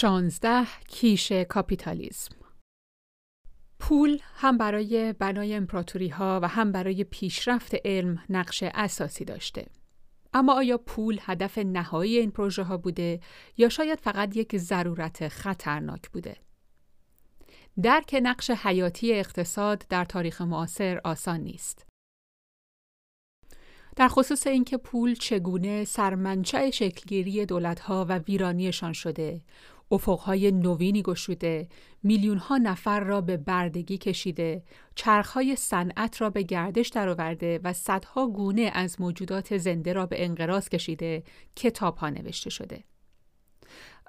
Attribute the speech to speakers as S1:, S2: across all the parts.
S1: شانزده کیش کاپیتالیزم پول هم برای بنای امپراتوری ها و هم برای پیشرفت علم نقش اساسی داشته. اما آیا پول هدف نهایی این پروژه ها بوده یا شاید فقط یک ضرورت خطرناک بوده؟ درک نقش حیاتی اقتصاد در تاریخ معاصر آسان نیست. در خصوص اینکه پول چگونه سرمنشأ شکلگیری دولت‌ها و ویرانیشان شده، افقهای نوینی گشوده، میلیونها نفر را به بردگی کشیده، چرخهای صنعت را به گردش درآورده و صدها گونه از موجودات زنده را به انقراض کشیده، کتابها نوشته شده.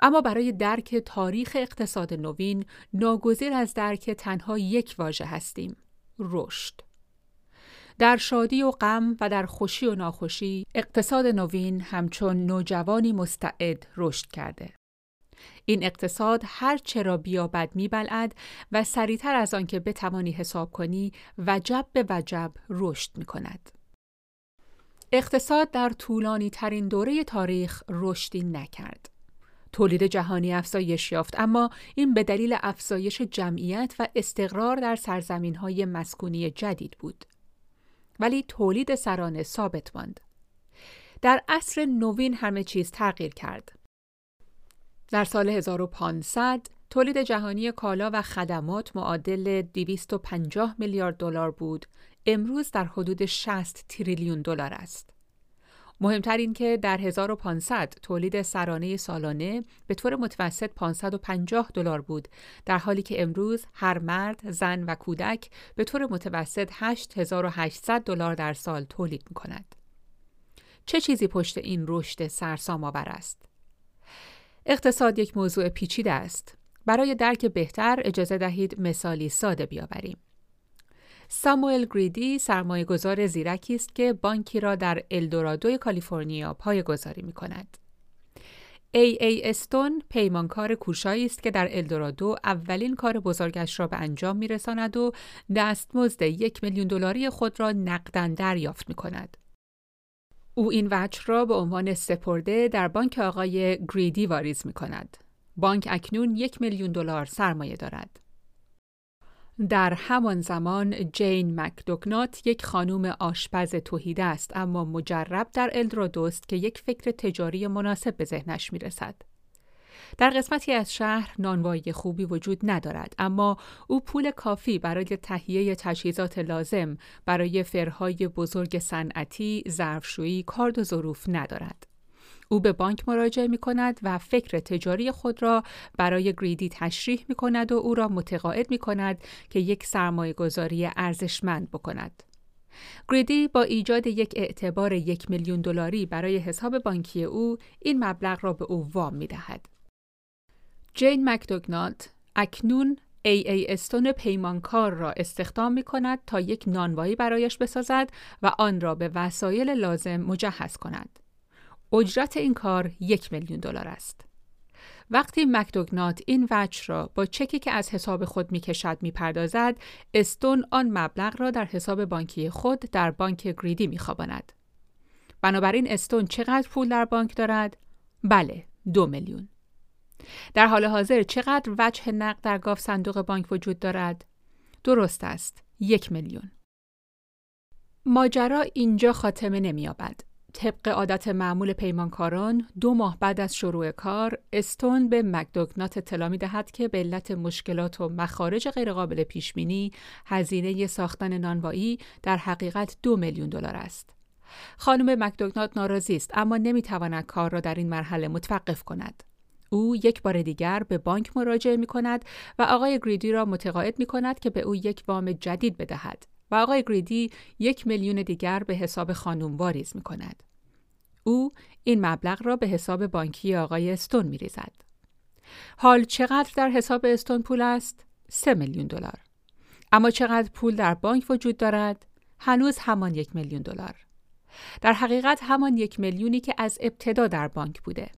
S1: اما برای درک تاریخ اقتصاد نوین ناگزیر از درک تنها یک واژه هستیم رشد در شادی و غم و در خوشی و ناخوشی اقتصاد نوین همچون نوجوانی مستعد رشد کرده این اقتصاد هر چرا بیابد میبلعد و سریعتر از آنکه بتوانی حساب کنی وجب به وجب رشد می کند. اقتصاد در طولانی ترین دوره تاریخ رشدی نکرد. تولید جهانی افزایش یافت اما این به دلیل افزایش جمعیت و استقرار در سرزمین های مسکونی جدید بود. ولی تولید سرانه ثابت ماند. در عصر نوین همه چیز تغییر کرد. در سال 1500 تولید جهانی کالا و خدمات معادل 250 میلیارد دلار بود امروز در حدود 60 تریلیون دلار است مهمتر این که در 1500 تولید سرانه سالانه به طور متوسط 550 دلار بود در حالی که امروز هر مرد، زن و کودک به طور متوسط 8800 دلار در سال تولید می کند. چه چیزی پشت این رشد سرسام آور است؟ اقتصاد یک موضوع پیچیده است. برای درک بهتر اجازه دهید مثالی ساده بیاوریم. ساموئل گریدی سرمایه گذار زیرکی است که بانکی را در الدورادو کالیفرنیا پایگذاری می کند. ای ای استون پیمانکار کوشایی است که در الدورادو اولین کار بزرگش را به انجام می رساند و دستمزد یک میلیون دلاری خود را نقدن دریافت می کند. او این وجه را به عنوان سپرده در بانک آقای گریدی واریز می کند. بانک اکنون یک میلیون دلار سرمایه دارد. در همان زمان جین مکدوگنات یک خانوم آشپز توحیده است اما مجرب در الدرادوست که یک فکر تجاری مناسب به ذهنش می رسد. در قسمتی از شهر نانوایی خوبی وجود ندارد اما او پول کافی برای تهیه تجهیزات لازم برای فرهای بزرگ صنعتی، ظرفشویی، کارد و ظروف ندارد. او به بانک مراجعه می کند و فکر تجاری خود را برای گریدی تشریح می کند و او را متقاعد می کند که یک سرمایه گذاری ارزشمند بکند. گریدی با ایجاد یک اعتبار یک میلیون دلاری برای حساب بانکی او این مبلغ را به او وام می دهد. جین مکدوگنات اکنون ای ای استون پیمانکار را استخدام می کند تا یک نانوایی برایش بسازد و آن را به وسایل لازم مجهز کند. اجرت این کار یک میلیون دلار است. وقتی مکدوگنات این وجه را با چکی که از حساب خود می کشد می پردازد، استون آن مبلغ را در حساب بانکی خود در بانک گریدی می خواباند. بنابراین استون چقدر پول در بانک دارد؟ بله، دو میلیون. در حال حاضر چقدر وجه نقد در گاف صندوق بانک وجود دارد؟ درست است، یک میلیون. ماجرا اینجا خاتمه نمییابد. طبق عادت معمول پیمانکاران دو ماه بعد از شروع کار استون به مکدوگنات اطلاع می دهد که به علت مشکلات و مخارج غیرقابل پیش بینی هزینه ساختن نانوایی در حقیقت دو میلیون دلار است. خانم مکدوگنات ناراضی است اما نمی‌تواند کار را در این مرحله متوقف کند. او یک بار دیگر به بانک مراجعه می کند و آقای گریدی را متقاعد می کند که به او یک وام جدید بدهد و آقای گریدی یک میلیون دیگر به حساب خانم واریز می کند. او این مبلغ را به حساب بانکی آقای استون می ریزد. حال چقدر در حساب استون پول است؟ سه میلیون دلار. اما چقدر پول در بانک وجود دارد؟ هنوز همان یک میلیون دلار. در حقیقت همان یک میلیونی که از ابتدا در بانک بوده.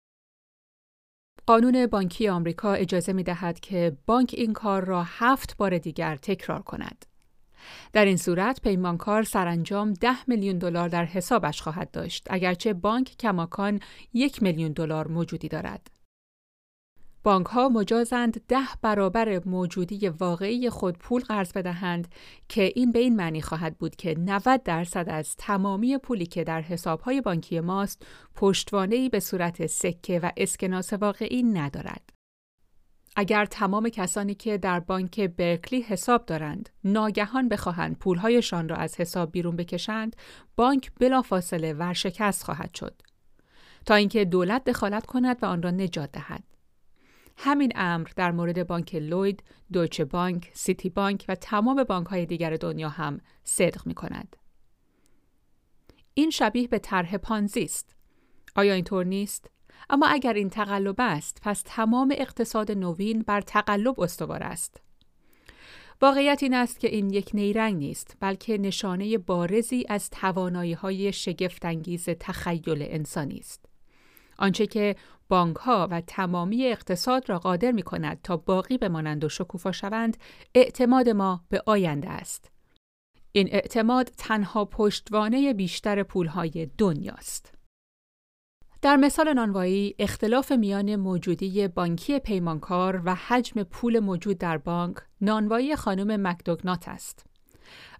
S1: قانون بانکی آمریکا اجازه می دهد که بانک این کار را هفت بار دیگر تکرار کند. در این صورت پیمانکار سرانجام ده میلیون دلار در حسابش خواهد داشت اگرچه بانک کماکان یک میلیون دلار موجودی دارد. بانک ها مجازند ده برابر موجودی واقعی خود پول قرض بدهند که این به این معنی خواهد بود که 90 درصد از تمامی پولی که در حساب های بانکی ماست پشتوانه به صورت سکه و اسکناس واقعی ندارد. اگر تمام کسانی که در بانک برکلی حساب دارند ناگهان بخواهند پولهایشان را از حساب بیرون بکشند، بانک بلافاصله ورشکست خواهد شد. تا اینکه دولت دخالت کند و آن را نجات دهد. همین امر در مورد بانک لوید، دویچه بانک، سیتی بانک و تمام بانک های دیگر دنیا هم صدق می کند. این شبیه به طرح پانزی است. آیا اینطور نیست؟ اما اگر این تقلب است، پس تمام اقتصاد نوین بر تقلب استوار است. واقعیت این است که این یک نیرنگ نیست بلکه نشانه بارزی از توانایی های شگفتانگیز تخیل انسانی است. آنچه که بانک ها و تمامی اقتصاد را قادر می کند تا باقی بمانند و شکوفا شوند اعتماد ما به آینده است. این اعتماد تنها پشتوانه بیشتر پولهای دنیاست. در مثال نانوایی اختلاف میان موجودی بانکی پیمانکار و حجم پول موجود در بانک نانوایی خانم مکدوگنات است.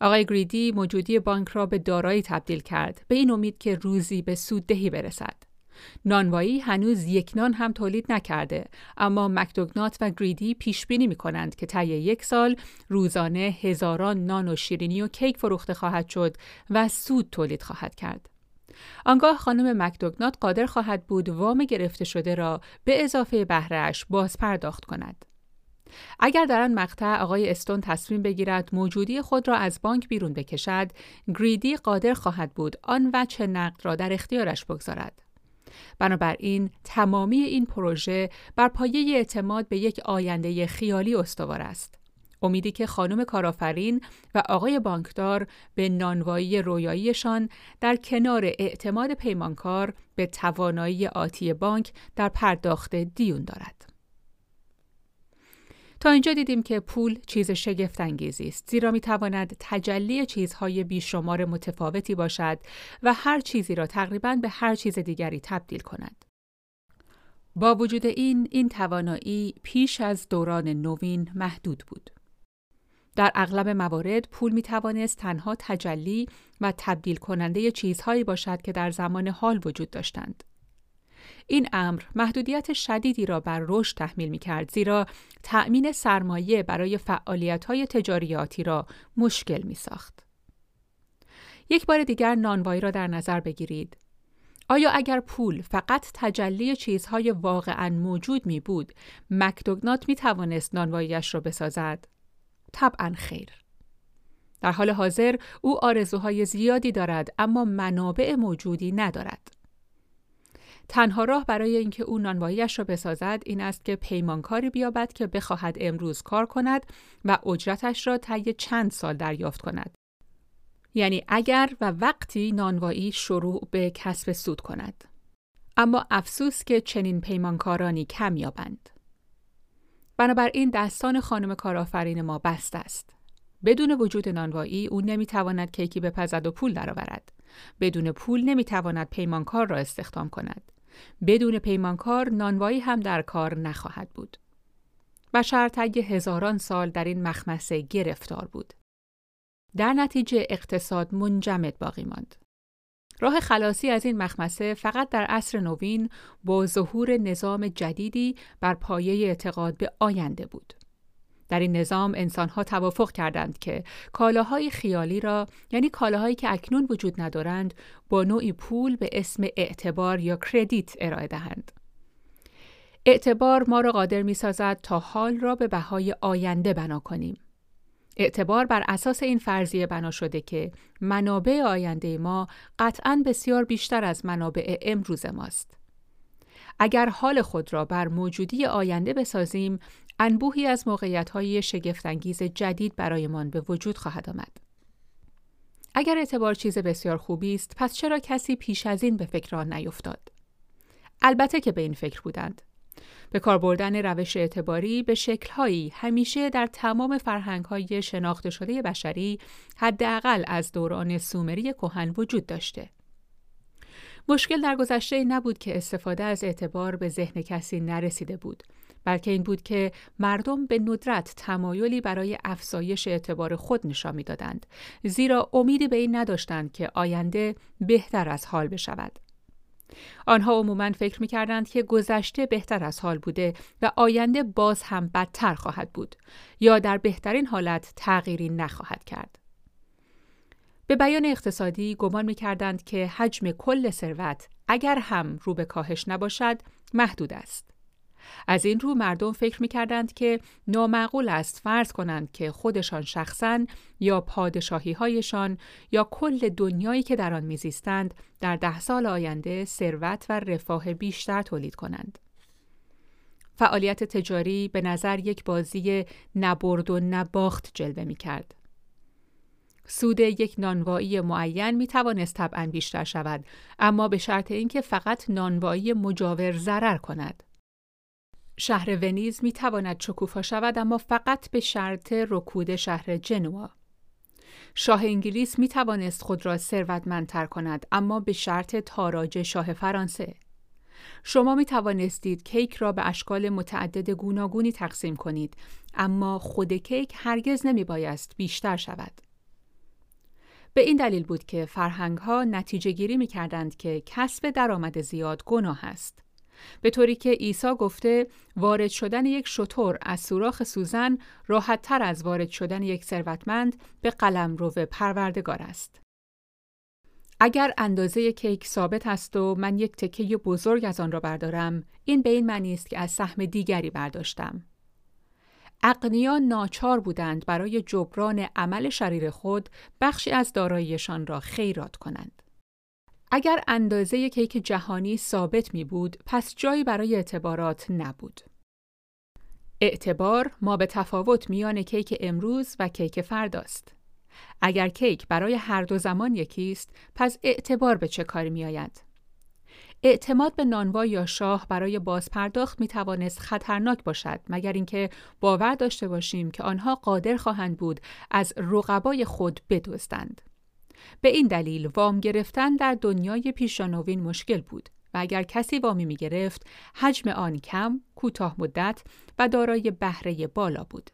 S1: آقای گریدی موجودی بانک را به دارایی تبدیل کرد به این امید که روزی به سوددهی برسد. نانوایی هنوز یک نان هم تولید نکرده اما مکدوگنات و گریدی پیش بینی می کنند که طی یک سال روزانه هزاران نان و شیرینی و کیک فروخته خواهد شد و سود تولید خواهد کرد. آنگاه خانم مکدوگنات قادر خواهد بود وام گرفته شده را به اضافه بهرهش باز پرداخت کند. اگر در آن مقطع آقای استون تصمیم بگیرد موجودی خود را از بانک بیرون بکشد، گریدی قادر خواهد بود آن وجه نقد را در اختیارش بگذارد. بنابراین تمامی این پروژه بر پایه اعتماد به یک آینده خیالی استوار است. امیدی که خانم کارآفرین و آقای بانکدار به نانوایی رویاییشان در کنار اعتماد پیمانکار به توانایی آتی بانک در پرداخت دیون دارد. تا اینجا دیدیم که پول چیز شگفت انگیزی است زیرا می تواند تجلی چیزهای بیشمار متفاوتی باشد و هر چیزی را تقریبا به هر چیز دیگری تبدیل کند. با وجود این این توانایی پیش از دوران نوین محدود بود. در اغلب موارد پول می توانست تنها تجلی و تبدیل کننده چیزهایی باشد که در زمان حال وجود داشتند. این امر محدودیت شدیدی را بر رشد تحمیل می کرد زیرا تأمین سرمایه برای فعالیت های تجاریاتی را مشکل می ساخت. یک بار دیگر نانوایی را در نظر بگیرید. آیا اگر پول فقط تجلی چیزهای واقعا موجود می بود، مکدوگنات می توانست نانواییش را بسازد؟ طبعا خیر. در حال حاضر او آرزوهای زیادی دارد اما منابع موجودی ندارد. تنها راه برای اینکه او نانواییش را بسازد این است که پیمانکاری بیابد که بخواهد امروز کار کند و اجرتش را طی چند سال دریافت کند. یعنی اگر و وقتی نانوایی شروع به کسب سود کند. اما افسوس که چنین پیمانکارانی کم یابند. بنابراین دستان خانم کارآفرین ما بست است. بدون وجود نانوایی او نمی‌تواند کیکی بپزد و پول درآورد. بدون پول نمی‌تواند پیمانکار را استخدام کند. بدون پیمانکار نانوایی هم در کار نخواهد بود. بشر طی هزاران سال در این مخمسه گرفتار بود. در نتیجه اقتصاد منجمد باقی ماند. راه خلاصی از این مخمسه فقط در عصر نوین با ظهور نظام جدیدی بر پایه اعتقاد به آینده بود. در این نظام انسانها توافق کردند که کالاهای خیالی را یعنی کالاهایی که اکنون وجود ندارند با نوعی پول به اسم اعتبار یا کردیت ارائه دهند. اعتبار ما را قادر می سازد تا حال را به بهای آینده بنا کنیم. اعتبار بر اساس این فرضیه بنا شده که منابع آینده ما قطعا بسیار بیشتر از منابع امروز ماست. اگر حال خود را بر موجودی آینده بسازیم، انبوهی از موقعیت‌های شگفتانگیز جدید برایمان به وجود خواهد آمد. اگر اعتبار چیز بسیار خوبی است، پس چرا کسی پیش از این به فکر آن نیفتاد؟ البته که به این فکر بودند. به کار بردن روش اعتباری به شکلهایی همیشه در تمام فرهنگ‌های شناخته شده بشری حداقل از دوران سومری کهن وجود داشته. مشکل در گذشته نبود که استفاده از اعتبار به ذهن کسی نرسیده بود بلکه این بود که مردم به ندرت تمایلی برای افزایش اعتبار خود نشان می‌دادند زیرا امیدی به این نداشتند که آینده بهتر از حال بشود آنها عموما فکر می کردند که گذشته بهتر از حال بوده و آینده باز هم بدتر خواهد بود یا در بهترین حالت تغییری نخواهد کرد. به بیان اقتصادی گمان می کردند که حجم کل ثروت اگر هم رو به کاهش نباشد محدود است. از این رو مردم فکر می کردند که نامعقول است فرض کنند که خودشان شخصا یا پادشاهی هایشان یا کل دنیایی که در آن میزیستند در ده سال آینده ثروت و رفاه بیشتر تولید کنند. فعالیت تجاری به نظر یک بازی نبرد و نباخت جلوه می کرد. سود یک نانوایی معین می توانست طبعا بیشتر شود اما به شرط اینکه فقط نانوایی مجاور ضرر کند. شهر ونیز می تواند شکوفا شود اما فقط به شرط رکود شهر جنوا. شاه انگلیس می توانست خود را ثروتمندتر کند اما به شرط تاراج شاه فرانسه. شما می توانستید کیک را به اشکال متعدد گوناگونی تقسیم کنید اما خود کیک هرگز نمی بایست بیشتر شود. به این دلیل بود که فرهنگ ها نتیجه گیری می کردند که کسب درآمد زیاد گناه است. به طوری که عیسی گفته وارد شدن یک شطور از سوراخ سوزن راحت تر از وارد شدن یک ثروتمند به قلم رو پروردگار است. اگر اندازه کیک ثابت است و من یک تکه بزرگ از آن را بردارم، این به این معنی است که از سهم دیگری برداشتم. اقنیا ناچار بودند برای جبران عمل شریر خود بخشی از داراییشان را خیرات کنند. اگر اندازه کیک جهانی ثابت می بود، پس جایی برای اعتبارات نبود. اعتبار ما به تفاوت میان کیک امروز و کیک فرداست. اگر کیک برای هر دو زمان یکیست، پس اعتبار به چه کاری می آید؟ اعتماد به نانوا یا شاه برای بازپرداخت می توانست خطرناک باشد مگر اینکه باور داشته باشیم که آنها قادر خواهند بود از رقبای خود بدزدند. به این دلیل وام گرفتن در دنیای پیشانوین مشکل بود و اگر کسی وامی می گرفت حجم آن کم، کوتاه مدت و دارای بهره بالا بود.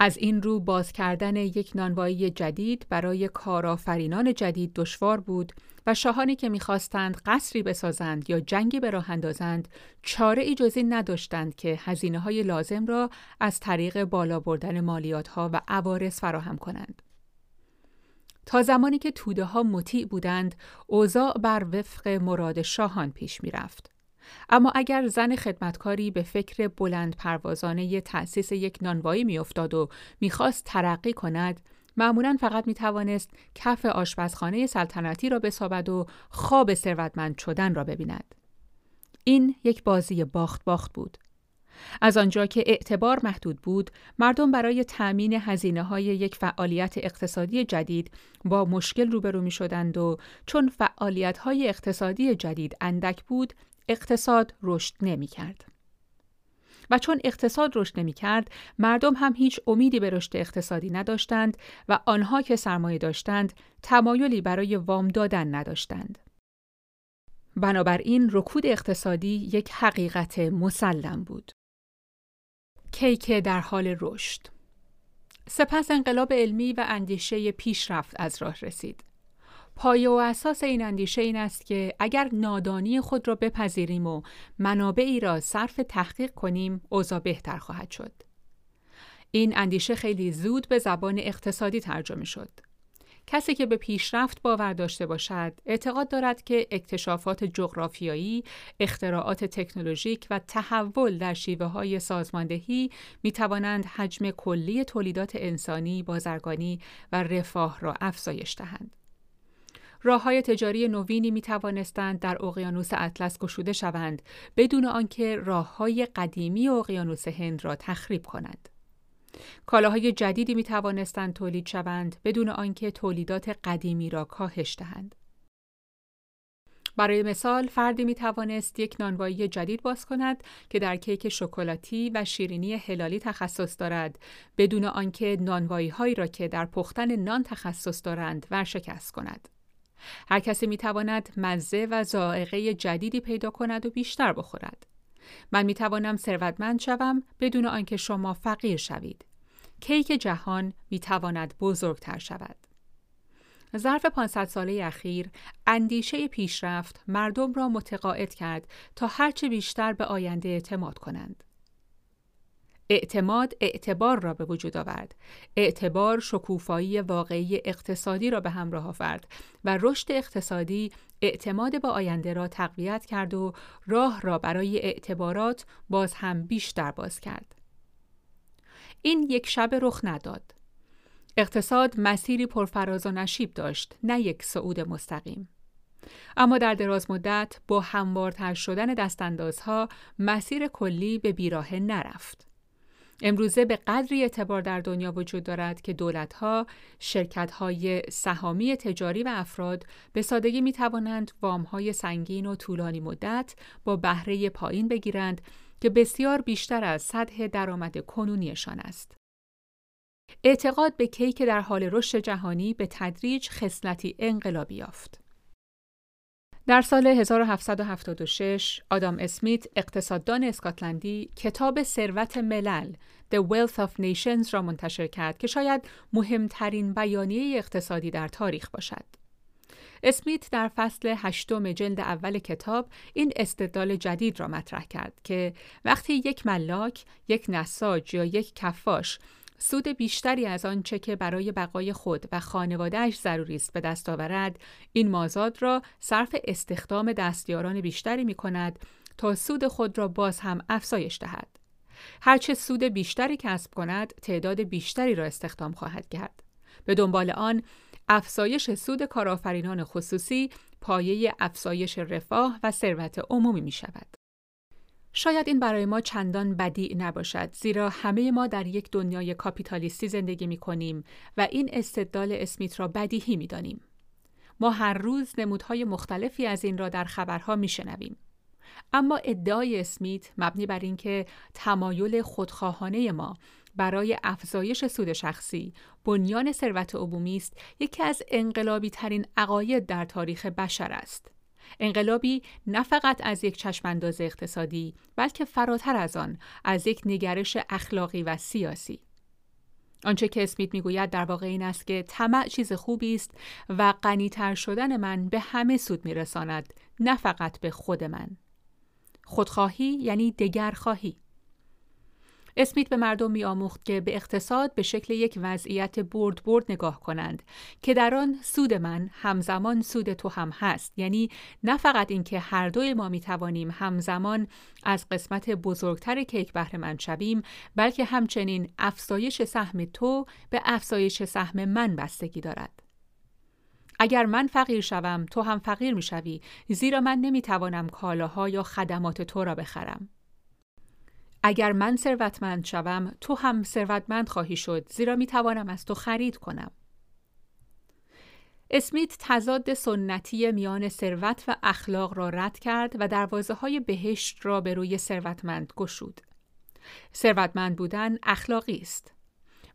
S1: از این رو باز کردن یک نانوایی جدید برای کارآفرینان جدید دشوار بود و شاهانی که می‌خواستند قصری بسازند یا جنگی به راه اندازند چاره ای جز این نداشتند که هزینه های لازم را از طریق بالا بردن مالیات ها و عوارض فراهم کنند. تا زمانی که توده ها مطیع بودند، اوضاع بر وفق مراد شاهان پیش می رفت. اما اگر زن خدمتکاری به فکر بلند پروازانه تأسیس یک نانوایی میافتاد و می‌خواست ترقی کند، معمولا فقط می توانست کف آشپزخانه سلطنتی را بسابد و خواب ثروتمند شدن را ببیند. این یک بازی باخت باخت بود. از آنجا که اعتبار محدود بود، مردم برای تأمین هزینه های یک فعالیت اقتصادی جدید با مشکل روبرو می شدند و چون فعالیت های اقتصادی جدید اندک بود، اقتصاد رشد نمی کرد. و چون اقتصاد رشد نمی کرد، مردم هم هیچ امیدی به رشد اقتصادی نداشتند و آنها که سرمایه داشتند، تمایلی برای وام دادن نداشتند. بنابراین رکود اقتصادی یک حقیقت مسلم بود. کیک در حال رشد سپس انقلاب علمی و اندیشه پیشرفت از راه رسید. پایه و اساس این اندیشه این است که اگر نادانی خود را بپذیریم و منابعی را صرف تحقیق کنیم، اوضاع بهتر خواهد شد. این اندیشه خیلی زود به زبان اقتصادی ترجمه شد. کسی که به پیشرفت باور داشته باشد، اعتقاد دارد که اکتشافات جغرافیایی، اختراعات تکنولوژیک و تحول در شیوه های سازماندهی می توانند حجم کلی تولیدات انسانی، بازرگانی و رفاه را افزایش دهند. راه های تجاری نوینی می توانستند در اقیانوس اطلس گشوده شوند بدون آنکه راه های قدیمی اقیانوس هند را تخریب کنند. کالاهای جدیدی می توانستند تولید شوند بدون آنکه تولیدات قدیمی را کاهش دهند. برای مثال فردی می توانست یک نانوایی جدید باز کند که در کیک شکلاتی و شیرینی هلالی تخصص دارد بدون آنکه نانوایی هایی را که در پختن نان تخصص دارند ورشکست کند. هر کسی می تواند مزه و ذائقه جدیدی پیدا کند و بیشتر بخورد. من می توانم ثروتمند شوم بدون آنکه شما فقیر شوید. کیک جهان می تواند بزرگتر شود. ظرف 500 ساله اخیر اندیشه پیشرفت مردم را متقاعد کرد تا هرچه بیشتر به آینده اعتماد کنند. اعتماد اعتبار را به وجود آورد. اعتبار شکوفایی واقعی اقتصادی را به همراه آورد و رشد اقتصادی اعتماد به آینده را تقویت کرد و راه را برای اعتبارات باز هم بیشتر باز کرد. این یک شب رخ نداد. اقتصاد مسیری پرفراز و نشیب داشت، نه یک صعود مستقیم. اما در دراز مدت با هموارتر شدن دستاندازها مسیر کلی به بیراه نرفت. امروزه به قدری اعتبار در دنیا وجود دارد که دولتها، شرکتهای سهامی تجاری و افراد به سادگی می توانند وامهای سنگین و طولانی مدت با بهره پایین بگیرند که بسیار بیشتر از سطح درآمد کنونیشان است. اعتقاد به کیک در حال رشد جهانی به تدریج خصلتی انقلابی یافت. در سال 1776 آدام اسمیت اقتصاددان اسکاتلندی کتاب ثروت ملل The Wealth of Nations را منتشر کرد که شاید مهمترین بیانیه اقتصادی در تاریخ باشد. اسمیت در فصل هشتم جلد اول کتاب این استدلال جدید را مطرح کرد که وقتی یک ملاک، یک نساج یا یک کفاش سود بیشتری از آنچه که برای بقای خود و خانوادهش ضروری است به دست آورد این مازاد را صرف استخدام دستیاران بیشتری می کند تا سود خود را باز هم افزایش دهد. هرچه سود بیشتری کسب کند تعداد بیشتری را استخدام خواهد کرد. به دنبال آن افزایش سود کارآفرینان خصوصی پایه افزایش رفاه و ثروت عمومی می شود. شاید این برای ما چندان بدی نباشد زیرا همه ما در یک دنیای کاپیتالیستی زندگی می کنیم و این استدلال اسمیت را بدیهی می دانیم. ما هر روز نمودهای مختلفی از این را در خبرها می شنویم. اما ادعای اسمیت مبنی بر اینکه تمایل خودخواهانه ما برای افزایش سود شخصی. بنیان ثروت عمومی است. یکی از انقلابی ترین عقاید در تاریخ بشر است. انقلابی نه فقط از یک چشمانداز اقتصادی بلکه فراتر از آن از یک نگرش اخلاقی و سیاسی. آنچه که اسمیت می‌گوید در واقع این است که طمع چیز خوبی است و غنیتر شدن من به همه سود میرساند نه فقط به خود من. خودخواهی یعنی دگرخواهی. اسمیت به مردم می آموخت که به اقتصاد به شکل یک وضعیت برد برد نگاه کنند که در آن سود من همزمان سود تو هم هست. یعنی نه فقط اینکه هر دوی ما می توانیم همزمان از قسمت بزرگتر کیک بهره مند شویم بلکه همچنین افزایش سهم تو به افزایش سهم من بستگی دارد. اگر من فقیر شوم تو هم فقیر می شوی زیرا من نمی توانم کالاها یا خدمات تو را بخرم. اگر من ثروتمند شوم تو هم ثروتمند خواهی شد زیرا می توانم از تو خرید کنم اسمیت تضاد سنتی میان ثروت و اخلاق را رد کرد و دروازه های بهشت را به روی ثروتمند گشود. ثروتمند بودن اخلاقی است.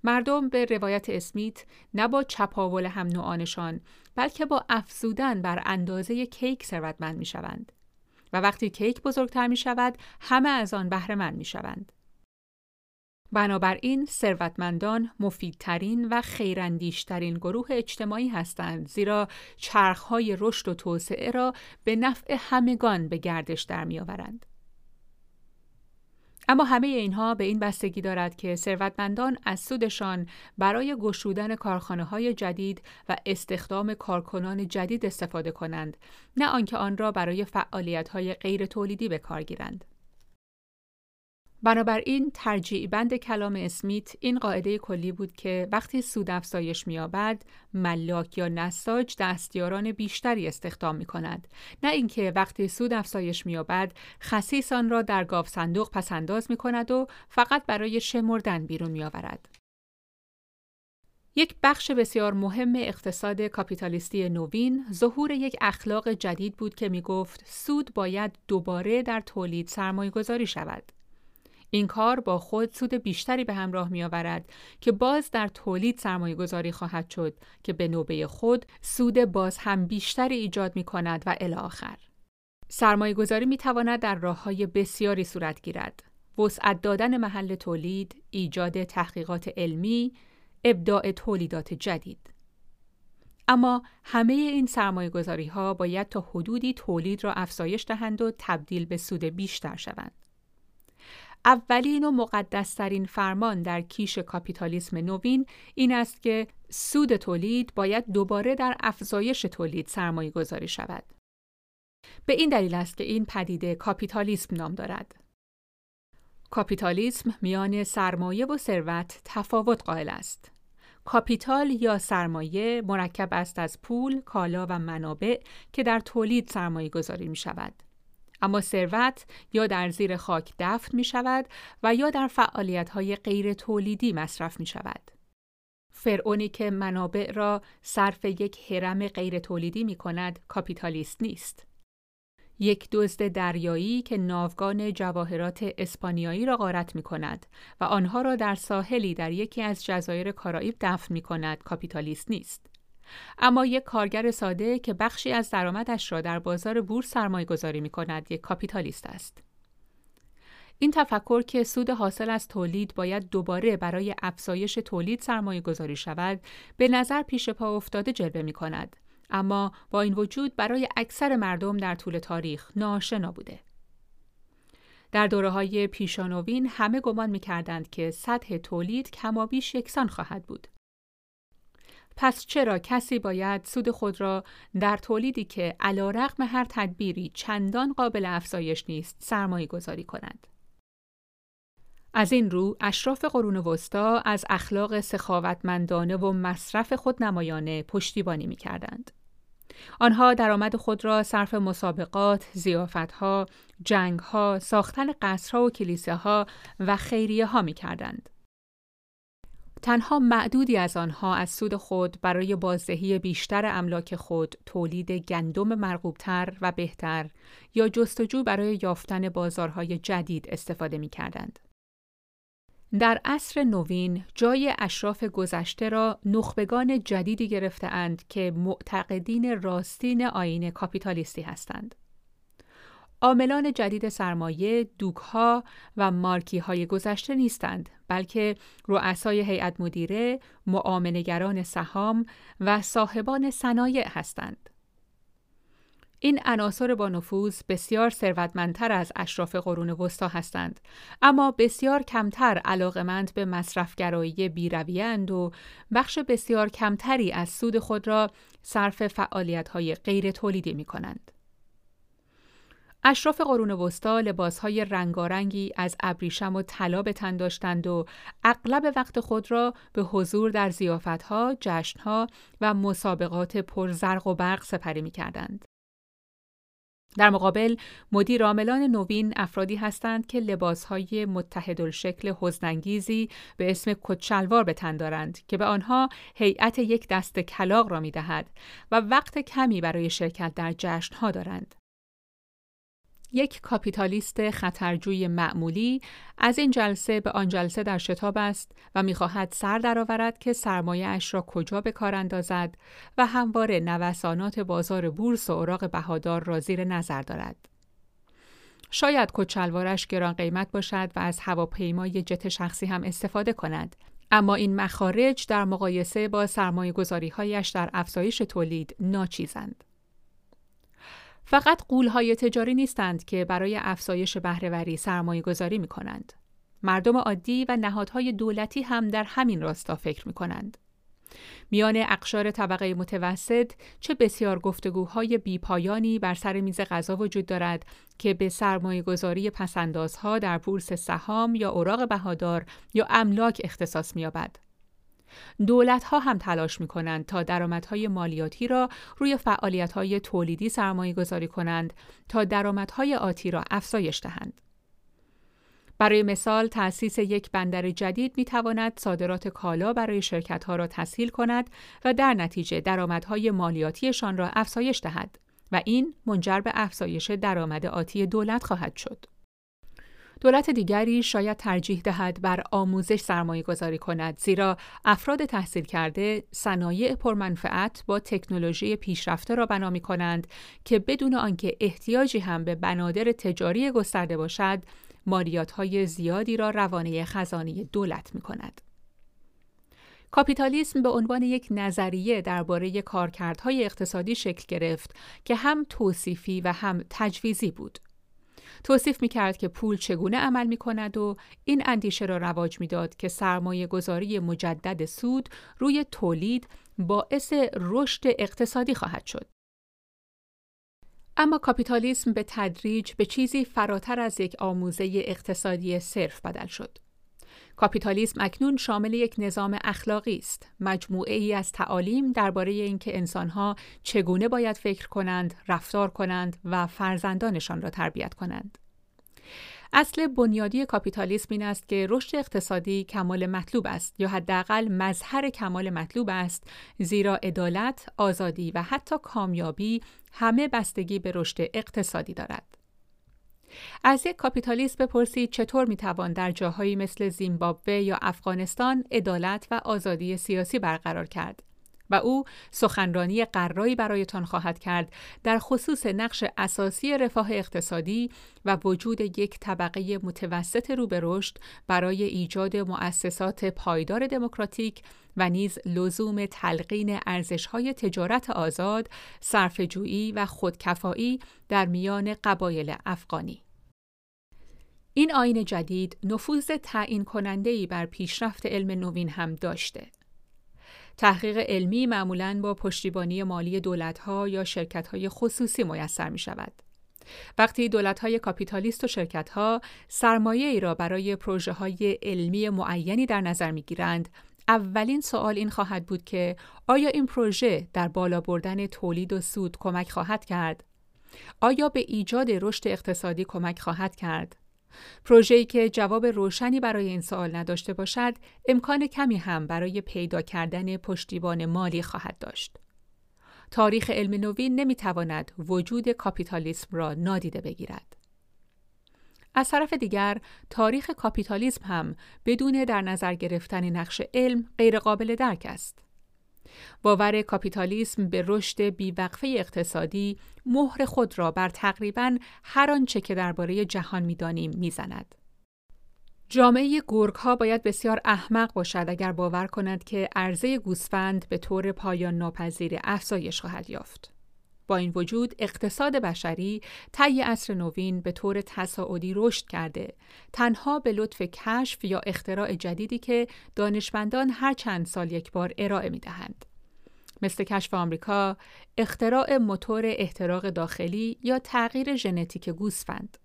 S1: مردم به روایت اسمیت نه با چپاول هم نوعانشان بلکه با افزودن بر اندازه کیک ثروتمند می شوند. و وقتی کیک بزرگتر می شود همه از آن بهره مند می شوند. بنابراین ثروتمندان مفیدترین و خیراندیشترین گروه اجتماعی هستند زیرا چرخهای رشد و توسعه را به نفع همگان به گردش در میآورند. اما همه اینها به این بستگی دارد که ثروتمندان از سودشان برای گشودن کارخانه های جدید و استخدام کارکنان جدید استفاده کنند نه آنکه آن را برای فعالیت های غیر تولیدی به کار گیرند. بنابراین ترجیع بند کلام اسمیت این قاعده کلی بود که وقتی سود افزایش می‌یابد ملاک یا نساج دستیاران بیشتری استخدام می کند نه اینکه وقتی سود افزایش می‌یابد خصیص آن را در گاو صندوق پسنداز می کند و فقط برای شمردن بیرون می آورد. یک بخش بسیار مهم اقتصاد کاپیتالیستی نوین ظهور یک اخلاق جدید بود که می گفت سود باید دوباره در تولید سرمایه گذاری شود. این کار با خود سود بیشتری به همراه می آورد که باز در تولید سرمایه گذاری خواهد شد که به نوبه خود سود باز هم بیشتری ایجاد می کند و الی. سرمایه گذاری می تواند در راه های بسیاری صورت گیرد. وسعت دادن محل تولید، ایجاد تحقیقات علمی، ابداع تولیدات جدید. اما همه این سرمایه گذاری ها باید تا حدودی تولید را افزایش دهند و تبدیل به سود بیشتر شوند. اولین و مقدسترین فرمان در کیش کاپیتالیسم نوین این است که سود تولید باید دوباره در افزایش تولید سرمایه گذاری شود. به این دلیل است که این پدیده کاپیتالیسم نام دارد. کاپیتالیسم میان سرمایه و ثروت تفاوت قائل است. کاپیتال یا سرمایه مرکب است از پول، کالا و منابع که در تولید سرمایه گذاری می شود. اما ثروت یا در زیر خاک دفن می شود و یا در فعالیت های غیر تولیدی مصرف می شود. فرعونی که منابع را صرف یک حرم غیر تولیدی می کند کاپیتالیست نیست. یک دزد دریایی که ناوگان جواهرات اسپانیایی را غارت می کند و آنها را در ساحلی در یکی از جزایر کارائیب دفن می کند کاپیتالیست نیست. اما یک کارگر ساده که بخشی از درآمدش را در بازار بورس سرمایه گذاری می کند یک کاپیتالیست است. این تفکر که سود حاصل از تولید باید دوباره برای افزایش تولید سرمایه گذاری شود به نظر پیش پا افتاده جلوه می کند. اما با این وجود برای اکثر مردم در طول تاریخ ناشنا بوده. در دوره های پیشانوین همه گمان می کردند که سطح تولید کمابیش یکسان خواهد بود. پس چرا کسی باید سود خود را در تولیدی که علا رقم هر تدبیری چندان قابل افزایش نیست سرمایه گذاری کند؟ از این رو اشراف قرون وسطا از اخلاق سخاوتمندانه و مصرف خود نمایانه پشتیبانی می کردند. آنها درآمد خود را صرف مسابقات، زیافتها، جنگها، ساختن قصرها و کلیساها و خیریه ها می کردند. تنها معدودی از آنها از سود خود برای بازدهی بیشتر املاک خود تولید گندم مرغوبتر و بهتر یا جستجو برای یافتن بازارهای جدید استفاده می کردند. در عصر نوین جای اشراف گذشته را نخبگان جدیدی گرفتهاند که معتقدین راستین آین کاپیتالیستی هستند. عاملان جدید سرمایه دوکها و مارکی های گذشته نیستند بلکه رؤسای هیئت مدیره، معاملهگران سهام و صاحبان صنایع هستند. این عناصر با نفوذ بسیار ثروتمندتر از اشراف قرون وسطا هستند اما بسیار کمتر علاقمند به مصرفگرایی بیرویند و بخش بسیار کمتری از سود خود را صرف فعالیت‌های غیر تولیدی می کنند. اشراف قرون وسطا لباسهای رنگارنگی از ابریشم و طلا به تن داشتند و اغلب وقت خود را به حضور در زیافتها، جشنها و مسابقات پرزرق و برق سپری می کردند. در مقابل مدیر عاملان نوین افرادی هستند که لباسهای متحدالشکل حزنانگیزی به اسم کچلوار به تن دارند که به آنها هیئت یک دست کلاق را می‌دهد و وقت کمی برای شرکت در جشنها دارند. یک کاپیتالیست خطرجوی معمولی از این جلسه به آن جلسه در شتاب است و می‌خواهد سر درآورد که سرمایه اش را کجا به کار اندازد و همواره نوسانات بازار بورس و اوراق بهادار را زیر نظر دارد. شاید کچلوارش گران قیمت باشد و از هواپیمای جت شخصی هم استفاده کند. اما این مخارج در مقایسه با سرمایه در افزایش تولید ناچیزند. فقط قولهای تجاری نیستند که برای افزایش بهرهوری سرمایه گذاری می کنند. مردم عادی و نهادهای دولتی هم در همین راستا فکر می کنند. میان اقشار طبقه متوسط چه بسیار گفتگوهای بیپایانی بر سر میز غذا وجود دارد که به سرمایه گذاری پسندازها در بورس سهام یا اوراق بهادار یا املاک اختصاص می‌یابد. دولت ها هم تلاش می کنند تا درآمدهای مالیاتی را روی فعالیت های تولیدی سرمایه گذاری کنند تا درآمدهای آتی را افزایش دهند. برای مثال تأسیس یک بندر جدید می تواند صادرات کالا برای شرکت ها را تسهیل کند و در نتیجه درآمدهای مالیاتیشان را افزایش دهد و این منجر به افزایش درآمد آتی دولت خواهد شد. دولت دیگری شاید ترجیح دهد بر آموزش سرمایه گذاری کند زیرا افراد تحصیل کرده صنایع پرمنفعت با تکنولوژی پیشرفته را بنا می کنند که بدون آنکه احتیاجی هم به بنادر تجاری گسترده باشد مالیات های زیادی را روانه خزانه دولت می کند. کاپیتالیسم به عنوان یک نظریه درباره کارکردهای اقتصادی شکل گرفت که هم توصیفی و هم تجویزی بود. توصیف می کرد که پول چگونه عمل می کند و این اندیشه را رواج می داد که سرمایه گذاری مجدد سود روی تولید باعث رشد اقتصادی خواهد شد. اما کاپیتالیسم به تدریج به چیزی فراتر از یک آموزه اقتصادی صرف بدل شد. کاپیتالیسم اکنون شامل یک نظام اخلاقی است، مجموعه ای از تعالیم درباره اینکه انسانها چگونه باید فکر کنند، رفتار کنند و فرزندانشان را تربیت کنند. اصل بنیادی کاپیتالیسم این است که رشد اقتصادی کمال مطلوب است یا حداقل مظهر کمال مطلوب است زیرا عدالت، آزادی و حتی کامیابی همه بستگی به رشد اقتصادی دارد. از یک کاپیتالیست بپرسید چطور می‌توان در جاهایی مثل زیمبابوه یا افغانستان عدالت و آزادی سیاسی برقرار کرد و او سخنرانی قرایی برایتان خواهد کرد در خصوص نقش اساسی رفاه اقتصادی و وجود یک طبقه متوسط رو به رشد برای ایجاد مؤسسات پایدار دموکراتیک و نیز لزوم تلقین ارزش‌های تجارت آزاد، صرفه‌جویی و خودکفایی در میان قبایل افغانی. این آین جدید نفوذ تعیین کننده بر پیشرفت علم نوین هم داشته. تحقیق علمی معمولاً با پشتیبانی مالی دولت‌ها یا شرکت‌های خصوصی میسر می شود. وقتی دولت‌های کاپیتالیست و شرکت‌ها سرمایه ای را برای پروژه های علمی معینی در نظر می گیرند، اولین سوال این خواهد بود که آیا این پروژه در بالا بردن تولید و سود کمک خواهد کرد؟ آیا به ایجاد رشد اقتصادی کمک خواهد کرد؟ پروژه‌ای که جواب روشنی برای این سوال نداشته باشد، امکان کمی هم برای پیدا کردن پشتیبان مالی خواهد داشت. تاریخ علم نوین نمی‌تواند وجود کاپیتالیسم را نادیده بگیرد. از طرف دیگر تاریخ کاپیتالیسم هم بدون در نظر گرفتن نقش علم غیرقابل درک است. باور کاپیتالیسم به رشد بیوقفه اقتصادی مهر خود را بر تقریبا هر آنچه که درباره جهان می‌دانیم می‌زند. جامعه گرگ ها باید بسیار احمق باشد اگر باور کند که عرضه گوسفند به طور پایان ناپذیر افزایش خواهد یافت. با این وجود اقتصاد بشری طی عصر نوین به طور تصاعدی رشد کرده تنها به لطف کشف یا اختراع جدیدی که دانشمندان هر چند سال یک بار ارائه می دهند. مثل کشف آمریکا، اختراع موتور احتراق داخلی یا تغییر ژنتیک گوسفند.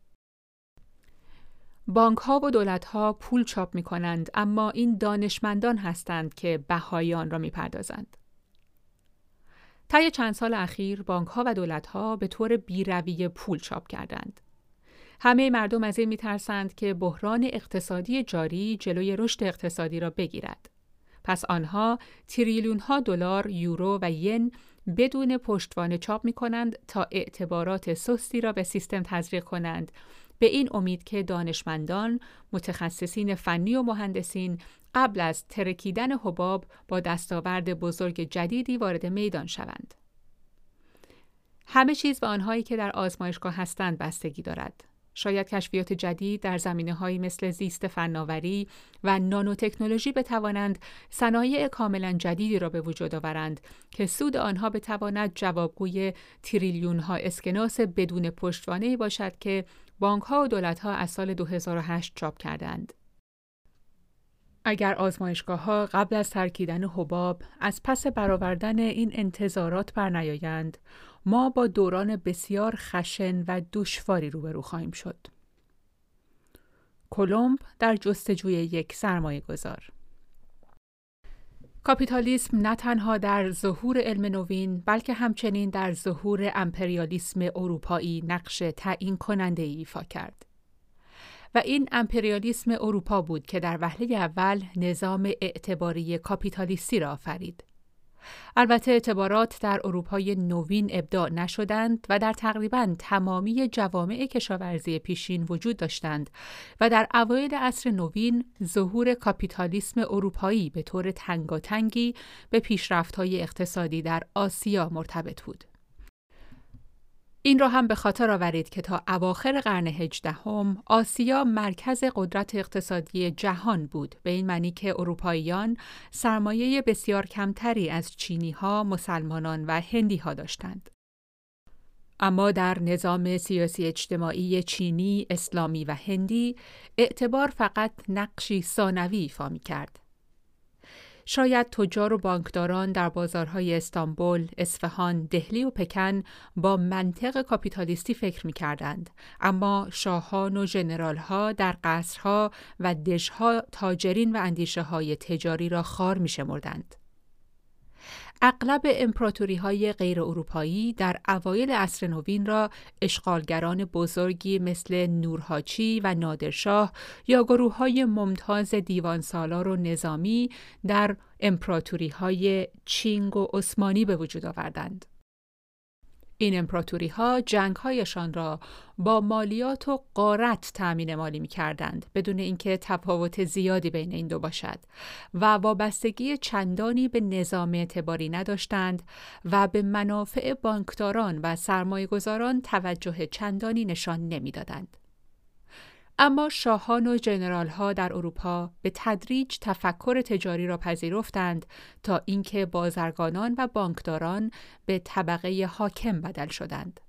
S1: بانک ها و دولت ها پول چاپ می کنند اما این دانشمندان هستند که بهای آن را می پردازند. طی چند سال اخیر بانک ها و دولت ها به طور بیرویه پول چاپ کردند. همه مردم از این میترسند که بحران اقتصادی جاری جلوی رشد اقتصادی را بگیرد. پس آنها تریلیون ها دلار، یورو و ین بدون پشتوانه چاپ می کنند تا اعتبارات سستی را به سیستم تزریق کنند به این امید که دانشمندان، متخصصین فنی و مهندسین قبل از ترکیدن حباب با دستاورد بزرگ جدیدی وارد میدان شوند. همه چیز به آنهایی که در آزمایشگاه هستند بستگی دارد. شاید کشفیات جدید در زمینه هایی مثل زیست فناوری و نانوتکنولوژی بتوانند صنایع کاملا جدیدی را به وجود آورند که سود آنها بتواند جوابگوی تریلیون ها اسکناس بدون پشتوانه باشد که بانک ها و دولت ها از سال 2008 چاپ کردند. اگر آزمایشگاه ها قبل از ترکیدن حباب از پس برآوردن این انتظارات برنیایند ما با دوران بسیار خشن و دشواری روبرو خواهیم شد. کلمب در جستجوی یک سرمایه گذار کاپیتالیسم نه تنها در ظهور علم نوین بلکه همچنین در ظهور امپریالیسم اروپایی نقش تعیین کننده ایفا کرد. و این امپریالیسم اروپا بود که در وهله اول نظام اعتباری کاپیتالیستی را آفرید. البته اعتبارات در اروپای نوین ابداع نشدند و در تقریبا تمامی جوامع کشاورزی پیشین وجود داشتند و در اوایل عصر نوین ظهور کاپیتالیسم اروپایی به طور تنگاتنگی به پیشرفت‌های اقتصادی در آسیا مرتبط بود. این را هم به خاطر آورید که تا اواخر قرن هجدهم آسیا مرکز قدرت اقتصادی جهان بود به این معنی که اروپاییان سرمایه بسیار کمتری از چینی ها، مسلمانان و هندی ها داشتند. اما در نظام سیاسی اجتماعی چینی، اسلامی و هندی اعتبار فقط نقشی ثانوی ایفا می کرد. شاید تجار و بانکداران در بازارهای استانبول، اصفهان، دهلی و پکن با منطق کاپیتالیستی فکر می کردند. اما شاهان و ژنرالها در قصرها و دژها تاجرین و اندیشه های تجاری را خار می شمردند. اغلب امپراتوری های غیر اروپایی در اوایل عصر نوین را اشغالگران بزرگی مثل نورهاچی و نادرشاه یا گروه های ممتاز دیوان سالار و نظامی در امپراتوری های چینگ و عثمانی به وجود آوردند. این امپراتوری ها جنگ هایشان را با مالیات و قارت تأمین مالی می کردند بدون اینکه تفاوت زیادی بین این دو باشد و وابستگی چندانی به نظام اعتباری نداشتند و به منافع بانکداران و سرمایهگذاران توجه چندانی نشان نمی‌دادند. اما شاهان و جنرال ها در اروپا به تدریج تفکر تجاری را پذیرفتند تا اینکه بازرگانان و بانکداران به طبقه حاکم بدل شدند.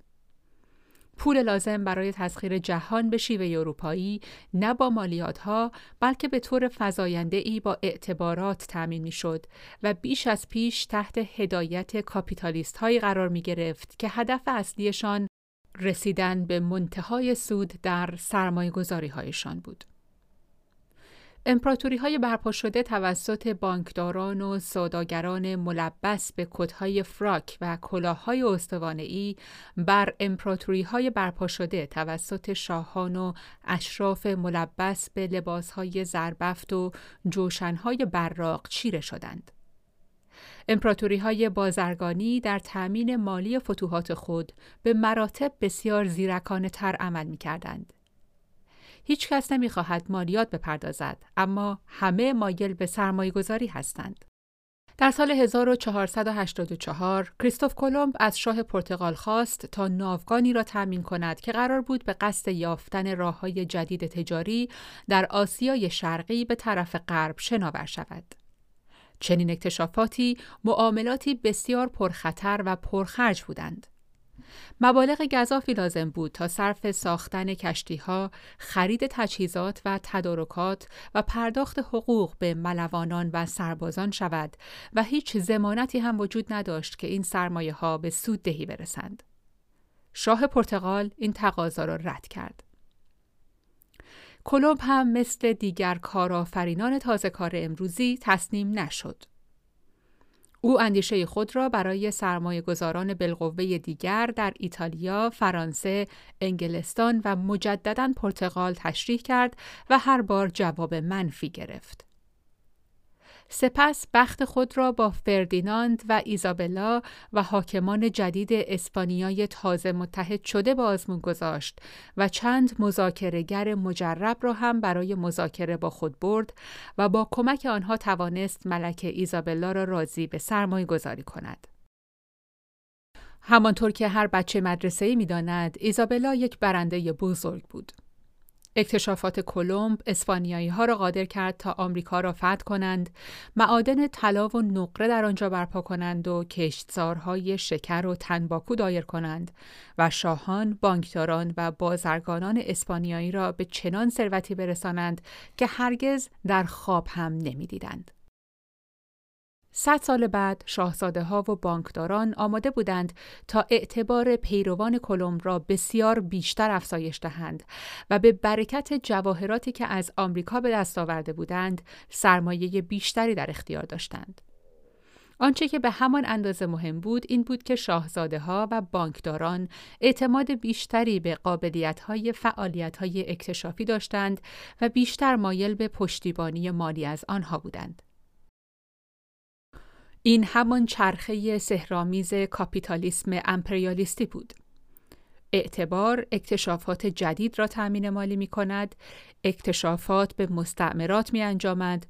S1: پول لازم برای تسخیر جهان به شیوه اروپایی نه با مالیات ها بلکه به طور فزاینده ای با اعتبارات تأمین می شد و بیش از پیش تحت هدایت کاپیتالیست هایی قرار می گرفت که هدف اصلیشان رسیدن به منتهای سود در سرمایه گذاری هایشان بود. امپراتوری های برپا شده توسط بانکداران و سوداگران ملبس به کتهای فراک و کلاههای ای بر امپراتوری های برپا شده توسط شاهان و اشراف ملبس به لباس های زربفت و جوشنهای براق چیره شدند. امپراتوری های بازرگانی در تأمین مالی فتوحات خود به مراتب بسیار زیرکانه تر عمل می کردند. هیچ کس نمی خواهد مالیات بپردازد اما همه مایل به سرمایه گذاری هستند. در سال 1484 کریستوف کلمب از شاه پرتغال خواست تا ناوگانی را تأمین کند که قرار بود به قصد یافتن راههای جدید تجاری در آسیای شرقی به طرف غرب شناور شود. چنین اکتشافاتی معاملاتی بسیار پرخطر و پرخرج بودند. مبالغ گذافی لازم بود تا صرف ساختن کشتی ها، خرید تجهیزات و تدارکات و پرداخت حقوق به ملوانان و سربازان شود و هیچ زمانتی هم وجود نداشت که این سرمایه ها به سود دهی برسند. شاه پرتغال این تقاضا را رد کرد. کلوب هم مثل دیگر کارآفرینان تازه کار امروزی تسلیم نشد. او اندیشه خود را برای سرمایه گذاران بالقوه دیگر در ایتالیا، فرانسه، انگلستان و مجددا پرتغال تشریح کرد و هر بار جواب منفی گرفت. سپس بخت خود را با فردیناند و ایزابلا و حاکمان جدید اسپانیای تازه متحد شده به آزمون گذاشت و چند مذاکرهگر مجرب را هم برای مذاکره با خود برد و با کمک آنها توانست ملکه ایزابلا را راضی به سرمایه گذاری کند. همانطور که هر بچه مدرسه‌ای می‌داند، ایزابلا یک برنده بزرگ بود. اکتشافات کلمب اسپانیایی ها را قادر کرد تا آمریکا را فتح کنند، معادن طلا و نقره در آنجا برپا کنند و کشتزارهای شکر و تنباکو دایر کنند و شاهان، بانکداران و بازرگانان اسپانیایی را به چنان ثروتی برسانند که هرگز در خواب هم نمی‌دیدند. صد سال بعد شاهزاده ها و بانکداران آماده بودند تا اعتبار پیروان کلم را بسیار بیشتر افزایش دهند و به برکت جواهراتی که از آمریکا به دست آورده بودند سرمایه بیشتری در اختیار داشتند. آنچه که به همان اندازه مهم بود این بود که شاهزاده ها و بانکداران اعتماد بیشتری به قابلیت های فعالیت های اکتشافی داشتند و بیشتر مایل به پشتیبانی مالی از آنها بودند. این همان چرخه سهرامیز کاپیتالیسم امپریالیستی بود. اعتبار اکتشافات جدید را تأمین مالی می کند، اکتشافات به مستعمرات می انجامد،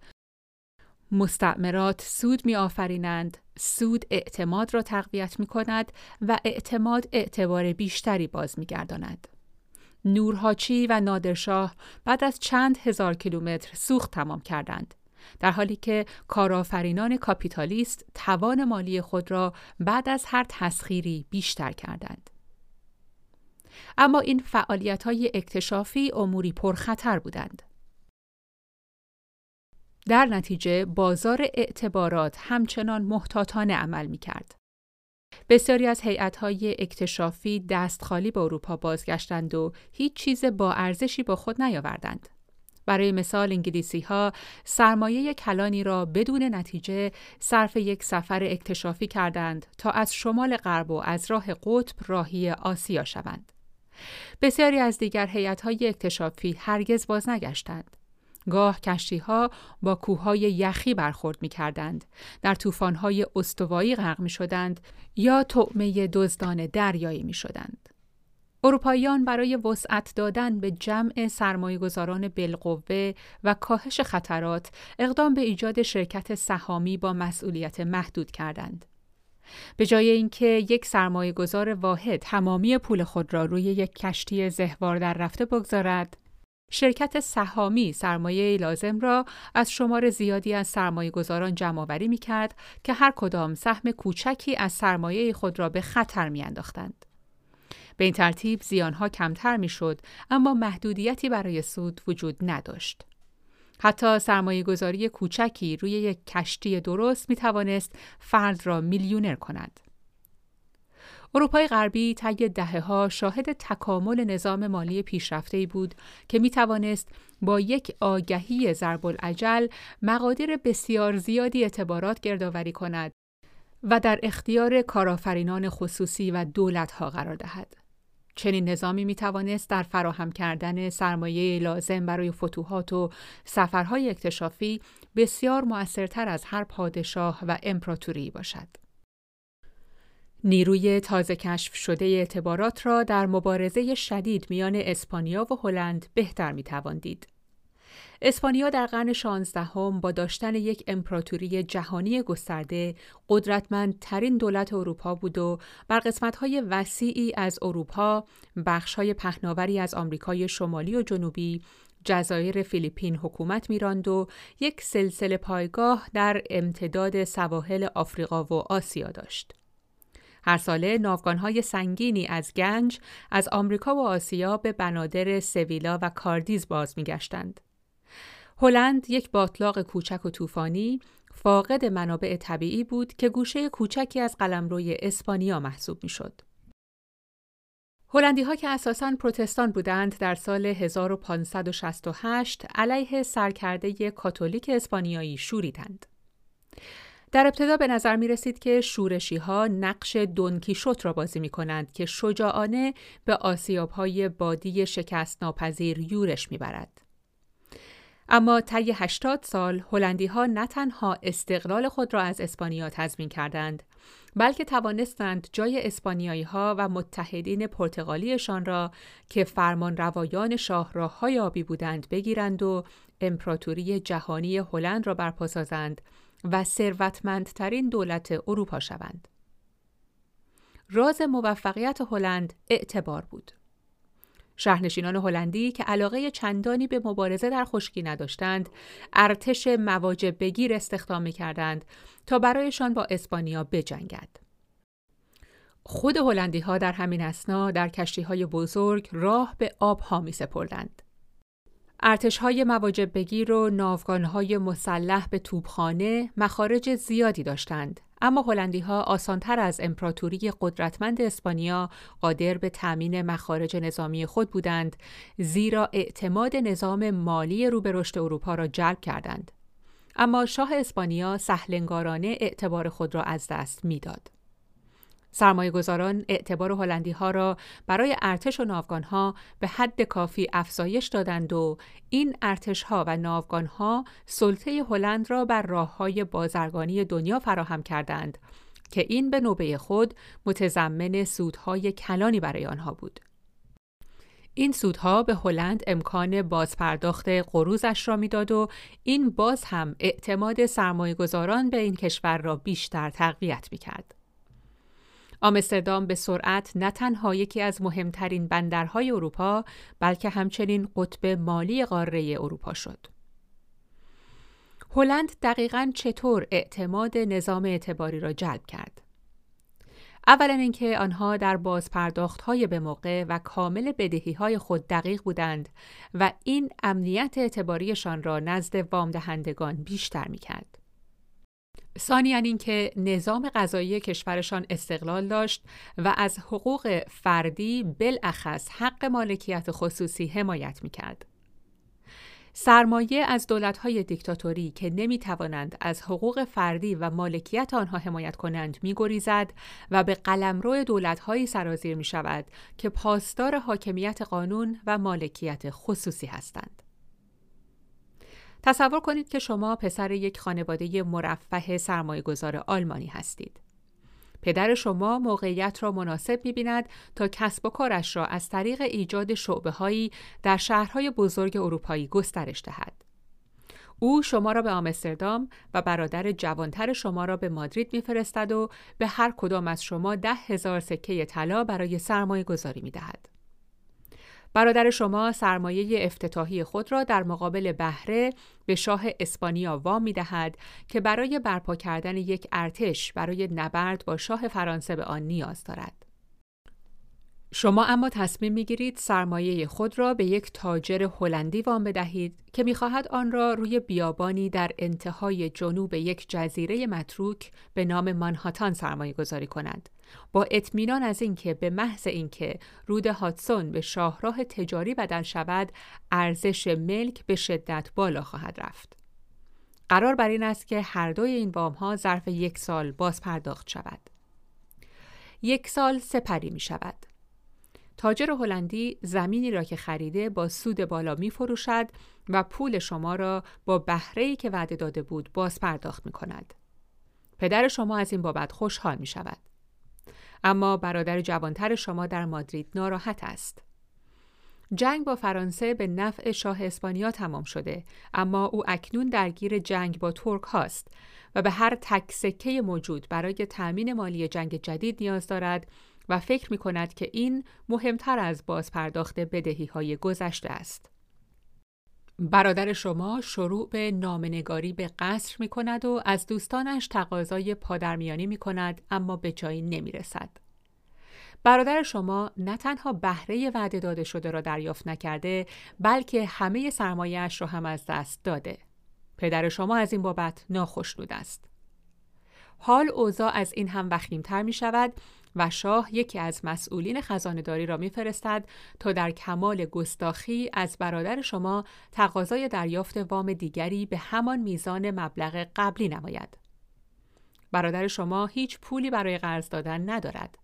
S1: مستعمرات سود می آفرینند، سود اعتماد را تقویت می کند و اعتماد اعتبار بیشتری باز می گرداند. نورهاچی و نادرشاه بعد از چند هزار کیلومتر سوخت تمام کردند. در حالی که کارآفرینان کاپیتالیست توان مالی خود را بعد از هر تسخیری بیشتر کردند. اما این فعالیت های اکتشافی اموری پرخطر بودند. در نتیجه بازار اعتبارات همچنان محتاطانه عمل می کرد. بسیاری از هیئت‌های اکتشافی دست خالی به اروپا بازگشتند و هیچ چیز با ارزشی با خود نیاوردند. برای مثال انگلیسی ها سرمایه کلانی را بدون نتیجه صرف یک سفر اکتشافی کردند تا از شمال غرب و از راه قطب راهی آسیا شوند. بسیاری از دیگر هیئت‌های اکتشافی هرگز باز نگشتند. گاه کشتی ها با کوههای یخی برخورد می کردند، در طوفان‌های استوایی غرق می شدند یا طعمه دزدان دریایی می شدند. اروپاییان برای وسعت دادن به جمع سرمایه‌گذاران بالقوه و کاهش خطرات اقدام به ایجاد شرکت سهامی با مسئولیت محدود کردند. به جای اینکه یک سرمایه گذار واحد تمامی پول خود را روی یک کشتی زهوار در رفته بگذارد، شرکت سهامی سرمایه لازم را از شمار زیادی از سرمایه گذاران جمع آوری می کرد که هر کدام سهم کوچکی از سرمایه خود را به خطر می انداختند. به این ترتیب زیانها کمتر می شد اما محدودیتی برای سود وجود نداشت. حتی سرمایه گذاری کوچکی روی یک کشتی درست می توانست فرد را میلیونر کند. اروپای غربی طی دهه ها شاهد تکامل نظام مالی پیشرفته بود که می توانست با یک آگهی ضرب العجل مقادیر بسیار زیادی اعتبارات گردآوری کند و در اختیار کارآفرینان خصوصی و دولت ها قرار دهد. چنین نظامی می توانست در فراهم کردن سرمایه لازم برای فتوحات و سفرهای اکتشافی بسیار مؤثرتر از هر پادشاه و امپراتوری باشد. نیروی تازه کشف شده اعتبارات را در مبارزه شدید میان اسپانیا و هلند بهتر می دید. اسپانیا در قرن شانزدهم با داشتن یک امپراتوری جهانی گسترده قدرتمندترین دولت اروپا بود و بر قسمت‌های وسیعی از اروپا بخش‌های پهناوری از آمریکای شمالی و جنوبی جزایر فیلیپین حکومت میراند و یک سلسله پایگاه در امتداد سواحل آفریقا و آسیا داشت. هر ساله ناوگانهای سنگینی از گنج از آمریکا و آسیا به بنادر سویلا و کاردیز باز میگشتند. هلند یک باطلاق کوچک و طوفانی فاقد منابع طبیعی بود که گوشه کوچکی از قلمروی اسپانیا محسوب می‌شد. هلندی ها که اساساً پروتستان بودند در سال 1568 علیه سرکرده کاتولیک اسپانیایی شوریدند. در ابتدا به نظر می رسید که شورشی ها نقش دونکیشوت را بازی می کنند که شجاعانه به آسیاب های بادی شکست ناپذیر یورش می برد. اما طی 80 سال هلندی ها نه تنها استقلال خود را از اسپانیا تضمین کردند بلکه توانستند جای اسپانیایی ها و متحدین پرتغالیشان را که فرمان روایان شاهراه های آبی بودند بگیرند و امپراتوری جهانی هلند را برپا سازند و ثروتمندترین دولت اروپا شوند. راز موفقیت هلند اعتبار بود. شهرنشینان هلندی که علاقه چندانی به مبارزه در خشکی نداشتند، ارتش مواجب بگیر استخدام کردند تا برایشان با اسپانیا بجنگد. خود هلندی ها در همین اسنا در کشتی های بزرگ راه به آب ها می سپردند. ارتش های مواجب بگیر و ناوگان های مسلح به توبخانه مخارج زیادی داشتند اما هلندی ها آسانتر از امپراتوری قدرتمند اسپانیا قادر به تأمین مخارج نظامی خود بودند زیرا اعتماد نظام مالی رو به رشد اروپا را جلب کردند. اما شاه اسپانیا سهلنگارانه اعتبار خود را از دست می‌داد. سرمایه گذاران اعتبار هلندی ها را برای ارتش و ناوگان ها به حد کافی افزایش دادند و این ارتش ها و ناوگان ها سلطه هلند را بر راه های بازرگانی دنیا فراهم کردند که این به نوبه خود متضمن سودهای کلانی برای آنها بود. این سودها به هلند امکان بازپرداخت قروزش را می‌داد و این باز هم اعتماد سرمایهگذاران به این کشور را بیشتر تقویت می‌کرد. آمستردام به سرعت نه تنها یکی از مهمترین بندرهای اروپا بلکه همچنین قطب مالی قاره اروپا شد. هلند دقیقا چطور اعتماد نظام اعتباری را جلب کرد؟ اولا اینکه آنها در بازپرداخت های به موقع و کامل بدهی های خود دقیق بودند و این امنیت اعتباریشان را نزد وام دهندگان بیشتر می کرد. ثانیا اینکه نظام غذایی کشورشان استقلال داشت و از حقوق فردی بالاخص حق مالکیت خصوصی حمایت می کرد. سرمایه از دولت‌های دیکتاتوری که نمی‌توانند از حقوق فردی و مالکیت آنها حمایت کنند می‌گریزد و به قلمرو دولت‌هایی سرازیر می‌شود که پاسدار حاکمیت قانون و مالکیت خصوصی هستند. تصور کنید که شما پسر یک خانواده مرفه سرمایه‌گذار آلمانی هستید. پدر شما موقعیت را مناسب می‌بیند تا کسب و کارش را از طریق ایجاد شعبه هایی در شهرهای بزرگ اروپایی گسترش دهد. او شما را به آمستردام و برادر جوانتر شما را به مادرید میفرستد و به هر کدام از شما ده هزار سکه طلا برای سرمایه گذاری می دهد. برادر شما سرمایه افتتاحی خود را در مقابل بهره به شاه اسپانیا وام می دهد که برای برپا کردن یک ارتش برای نبرد با شاه فرانسه به آن نیاز دارد. شما اما تصمیم می گیرید سرمایه خود را به یک تاجر هلندی وام بدهید که می‌خواهد آن را روی بیابانی در انتهای جنوب یک جزیره متروک به نام مانهاتان سرمایه گذاری کند با اطمینان از اینکه به محض اینکه رود هاتسون به شاهراه تجاری بدل شود ارزش ملک به شدت بالا خواهد رفت قرار بر این است که هر دوی این وام ها ظرف یک سال باز پرداخت شود یک سال سپری می شود تاجر هلندی زمینی را که خریده با سود بالا می فروشد و پول شما را با بهره که وعده داده بود باز پرداخت می کند. پدر شما از این بابت خوشحال می شود. اما برادر جوانتر شما در مادرید ناراحت است. جنگ با فرانسه به نفع شاه اسپانیا تمام شده اما او اکنون درگیر جنگ با ترک هاست و به هر تک سکه موجود برای تأمین مالی جنگ جدید نیاز دارد و فکر می کند که این مهمتر از بازپرداخت بدهی های گذشته است. برادر شما شروع به نامنگاری به قصر می کند و از دوستانش تقاضای پادرمیانی می کند اما به جایی نمی رسد. برادر شما نه تنها بهره وعده داده شده را دریافت نکرده بلکه همه سرمایهش را هم از دست داده. پدر شما از این بابت ناخشنود است. حال اوضاع از این هم وخیمتر می شود و شاه یکی از مسئولین خزانهداری را میفرستد تا در کمال گستاخی از برادر شما تقاضای دریافت وام دیگری به همان میزان مبلغ قبلی نماید. برادر شما هیچ پولی برای قرض دادن ندارد.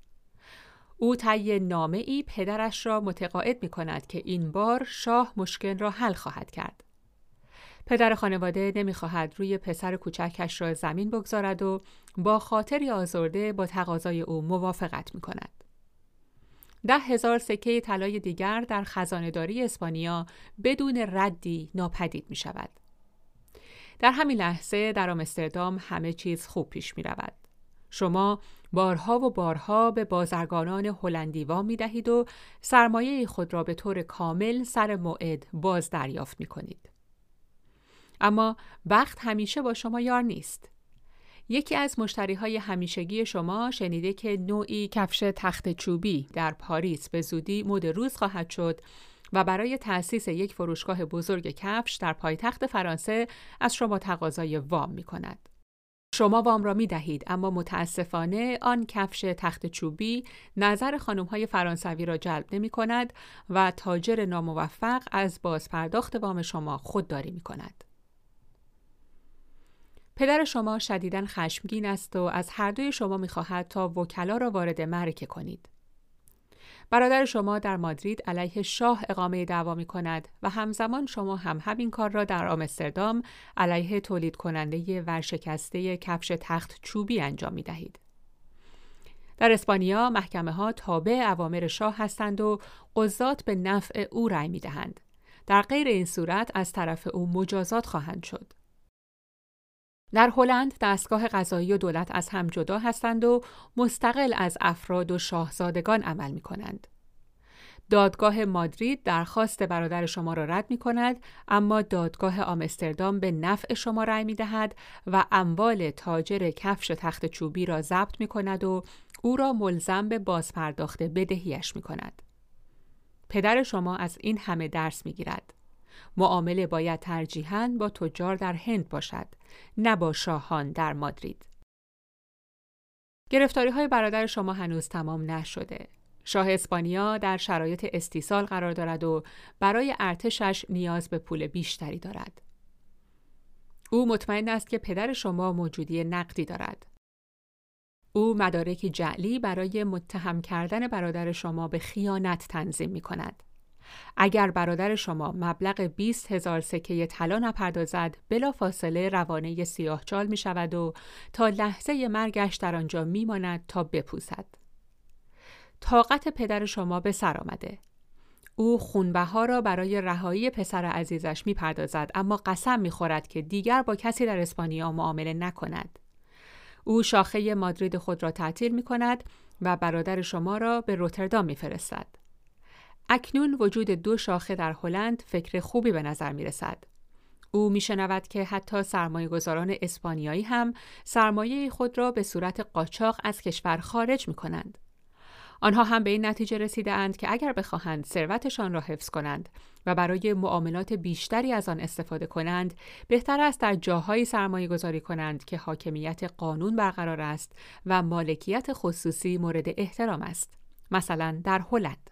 S1: او طی نامه ای پدرش را متقاعد می کند که این بار شاه مشکل را حل خواهد کرد. پدر خانواده نمی‌خواهد روی پسر کوچکش را زمین بگذارد و با خاطری آزرده با تقاضای او موافقت می کند. ده هزار سکه طلای دیگر در خزانهداری اسپانیا بدون ردی ناپدید می شود. در همین لحظه در آمستردام همه چیز خوب پیش می رود. شما بارها و بارها به بازرگانان هلندی وام می دهید و سرمایه خود را به طور کامل سر موعد باز دریافت می کنید. اما وقت همیشه با شما یار نیست. یکی از مشتری های همیشگی شما شنیده که نوعی کفش تخت چوبی در پاریس به زودی مد روز خواهد شد و برای تأسیس یک فروشگاه بزرگ کفش در پایتخت فرانسه از شما تقاضای وام می کند. شما وام را می دهید اما متاسفانه آن کفش تخت چوبی نظر خانم های فرانسوی را جلب نمی کند و تاجر ناموفق از بازپرداخت وام شما خودداری می کند. پدر شما شدیداً خشمگین است و از هر دوی شما می‌خواهد تا وکلا را وارد معرکه کنید. برادر شما در مادرید علیه شاه اقامه دعوا می کند و همزمان شما هم همین کار را در آمستردام علیه تولید کننده ورشکسته کفش تخت چوبی انجام می دهید. در اسپانیا محکمه ها تابع اوامر شاه هستند و قضات به نفع او رأی می دهند. در غیر این صورت از طرف او مجازات خواهند شد. در هلند دستگاه قضایی و دولت از هم جدا هستند و مستقل از افراد و شاهزادگان عمل می کنند. دادگاه مادرید درخواست برادر شما را رد می کند اما دادگاه آمستردام به نفع شما رأی می دهد و اموال تاجر کفش تخت چوبی را ضبط می کند و او را ملزم به بازپرداخت بدهیش می کند. پدر شما از این همه درس می گیرد. معامله باید ترجیحاً با تجار در هند باشد نه با شاهان در مادرید. گرفتاری های برادر شما هنوز تمام نشده. شاه اسپانیا در شرایط استیصال قرار دارد و برای ارتشش نیاز به پول بیشتری دارد. او مطمئن است که پدر شما موجودی نقدی دارد. او مدارکی جعلی برای متهم کردن برادر شما به خیانت تنظیم می کند. اگر برادر شما مبلغ 20 هزار سکه طلا نپردازد بلا فاصله روانه سیاهچال می شود و تا لحظه مرگش در آنجا می ماند تا بپوسد. طاقت پدر شما به سر آمده. او خونبها را برای رهایی پسر عزیزش می پردازد اما قسم می خورد که دیگر با کسی در اسپانیا معامله نکند. او شاخه مادرید خود را تعطیل می کند و برادر شما را به روتردام می فرستد. اکنون وجود دو شاخه در هلند فکر خوبی به نظر می رسد. او می شنود که حتی سرمایه گذاران اسپانیایی هم سرمایه خود را به صورت قاچاق از کشور خارج می کنند. آنها هم به این نتیجه رسیده اند که اگر بخواهند ثروتشان را حفظ کنند و برای معاملات بیشتری از آن استفاده کنند بهتر است در جاهایی سرمایه گذاری کنند که حاکمیت قانون برقرار است و مالکیت خصوصی مورد احترام است مثلا در هلند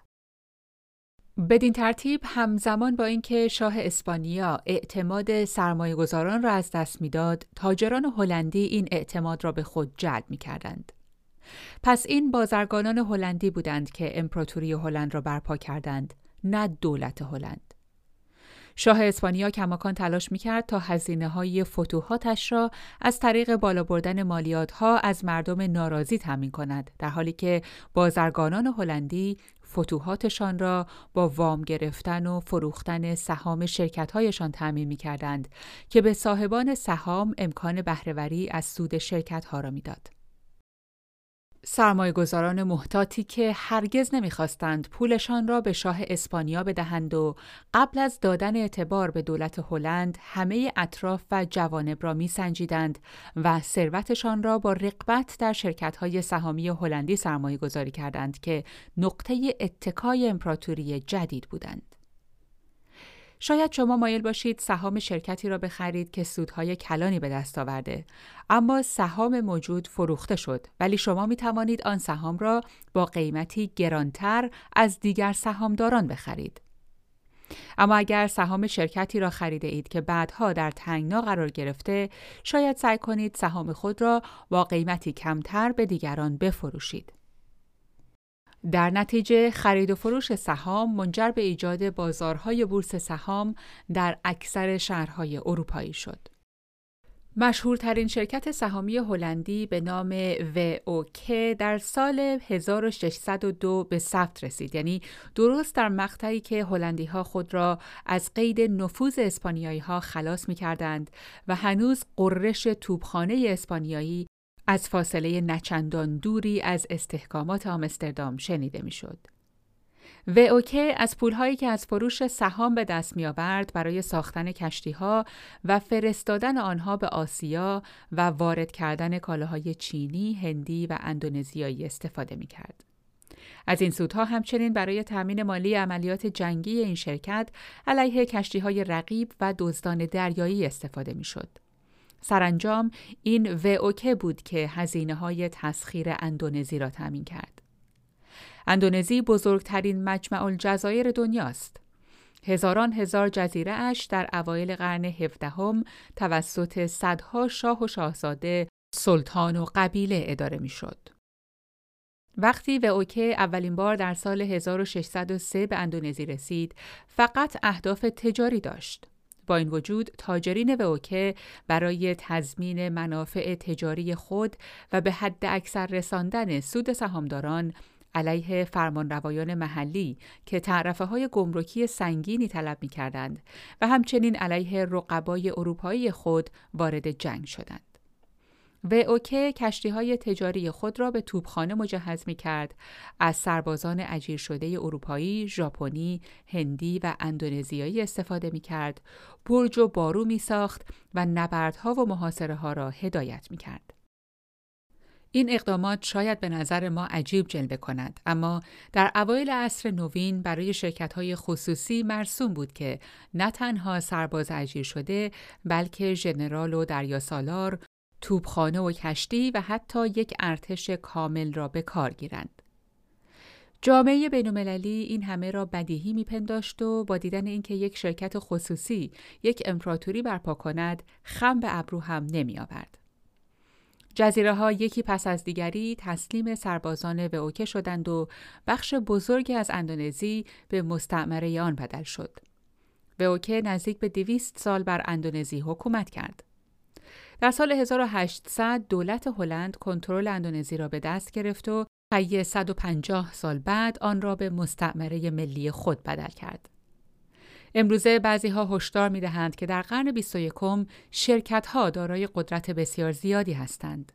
S1: بدین ترتیب همزمان با اینکه شاه اسپانیا اعتماد سرمایه گذاران را از دست می‌داد، تاجران هلندی این اعتماد را به خود جلب می کردند. پس این بازرگانان هلندی بودند که امپراتوری هلند را برپا کردند، نه دولت هلند. شاه اسپانیا کماکان تلاش می‌کرد تا هزینه های فتوحاتش را از طریق بالا بردن مالیات ها از مردم ناراضی تامین کند در حالی که بازرگانان هلندی فتوحاتشان را با وام گرفتن و فروختن سهام شرکتهایشان تعمین می کردند که به صاحبان سهام امکان بهرهوری از سود شرکتها را می‌داد. سرمایه گذاران محتاطی که هرگز نمی‌خواستند پولشان را به شاه اسپانیا بدهند و قبل از دادن اعتبار به دولت هلند همه اطراف و جوانب را میسنجیدند و ثروتشان را با رقبت در شرکت‌های سهامی هلندی سرمایه گذاری کردند که نقطه اتکای امپراتوری جدید بودند. شاید شما مایل باشید سهام شرکتی را بخرید که سودهای کلانی به دست آورده. اما سهام موجود فروخته شد ولی شما می توانید آن سهام را با قیمتی گرانتر از دیگر سهامداران بخرید. اما اگر سهام شرکتی را خریده اید که بعدها در تنگنا قرار گرفته شاید سعی کنید سهام خود را با قیمتی کمتر به دیگران بفروشید. در نتیجه خرید و فروش سهام منجر به ایجاد بازارهای بورس سهام در اکثر شهرهای اروپایی شد. مشهورترین شرکت سهامی هلندی به نام VOK در سال 1602 به ثبت رسید یعنی درست در مقطعی که هلندی ها خود را از قید نفوذ اسپانیایی ها خلاص می کردند و هنوز قررش توپخانه اسپانیایی از فاصله نچندان دوری از استحکامات آمستردام شنیده می‌شد. اوکی از پولهایی که از فروش سهام به دست می آورد برای ساختن کشتی ها و فرستادن آنها به آسیا و وارد کردن کالاهای چینی، هندی و اندونزیایی استفاده می کرد. از این سودها همچنین برای تأمین مالی عملیات جنگی این شرکت علیه کشتی های رقیب و دزدان دریایی استفاده می شد. سرانجام این اوکه بود که هزینه های تسخیر اندونزی را تامین کرد. اندونزی بزرگترین مجمع الجزایر دنیاست. هزاران هزار جزیره اش در اوایل قرن هفدهم توسط صدها شاه و شاهزاده، سلطان و قبیله اداره می‌شد. وقتی و اوکه اولین بار در سال 1603 به اندونزی رسید، فقط اهداف تجاری داشت. با این وجود تاجرین اوکه برای تضمین منافع تجاری خود و به حد اکثر رساندن سود سهامداران علیه فرمانروایان محلی که تعرفه های گمرکی سنگینی طلب می کردند و همچنین علیه رقبای اروپایی خود وارد جنگ شدند. و اوکه کشتی های تجاری خود را به توپخانه مجهز می کرد از سربازان اجیر شده اروپایی، ژاپنی، هندی و اندونزیایی استفاده می کرد، برج و بارو می ساخت و نبردها و محاصره ها را هدایت می کرد. این اقدامات شاید به نظر ما عجیب جلوه کند اما در اوایل عصر نوین برای های خصوصی مرسوم بود که نه تنها سرباز اجیر شده بلکه ژنرال و دریاسالار توپخانه و کشتی و حتی یک ارتش کامل را به کار گیرند. جامعه بینالمللی این همه را بدیهی میپنداشت و با دیدن اینکه یک شرکت خصوصی یک امپراتوری برپا کند خم به ابرو هم نمیآورد. جزیره ها یکی پس از دیگری تسلیم سربازان اوکه شدند و بخش بزرگی از اندونزی به مستعمره آن بدل شد. اوکه نزدیک به دویست سال بر اندونزی حکومت کرد. در سال 1800 دولت هلند کنترل اندونزی را به دست گرفت و طی 150 سال بعد آن را به مستعمره ملی خود بدل کرد. امروزه بعضی ها هشدار می دهند که در قرن 21 شرکت ها دارای قدرت بسیار زیادی هستند.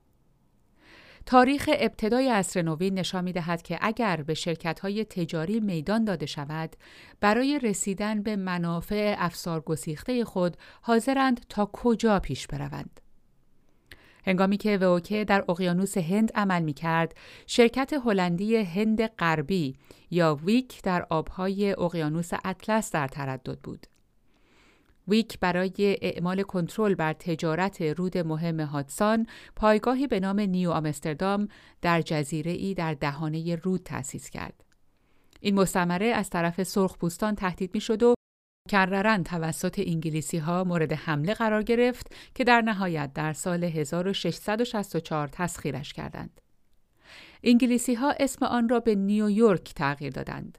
S1: تاریخ ابتدای عصر نوین نشان می دهد که اگر به شرکت های تجاری میدان داده شود، برای رسیدن به منافع افسار گسیخته خود حاضرند تا کجا پیش بروند. هنگامی که ووکه در اقیانوس هند عمل می کرد، شرکت هلندی هند غربی یا ویک در آبهای اقیانوس اطلس در تردد بود. ویک برای اعمال کنترل بر تجارت رود مهم هادسان پایگاهی به نام نیو آمستردام در جزیره ای در دهانه رود تأسیس کرد. این مستمره از طرف سرخپوستان تهدید می شد و مکررن توسط انگلیسی ها مورد حمله قرار گرفت که در نهایت در سال 1664 تسخیرش کردند. انگلیسی ها اسم آن را به نیویورک تغییر دادند.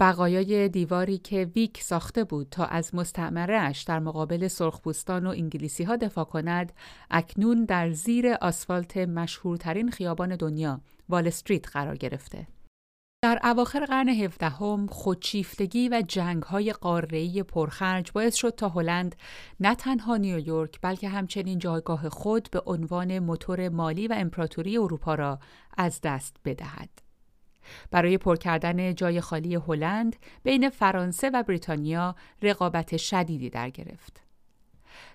S1: بقایای دیواری که ویک ساخته بود تا از مستعمرهش در مقابل سرخپوستان و انگلیسی ها دفاع کند، اکنون در زیر آسفالت مشهورترین خیابان دنیا، وال استریت قرار گرفته. در اواخر قرن هفدهم خودشیفتگی و جنگ‌های قاره‌ای پرخرج باعث شد تا هلند نه تنها نیویورک بلکه همچنین جایگاه خود به عنوان موتور مالی و امپراتوری اروپا را از دست بدهد. برای پر کردن جای خالی هلند بین فرانسه و بریتانیا رقابت شدیدی در گرفت.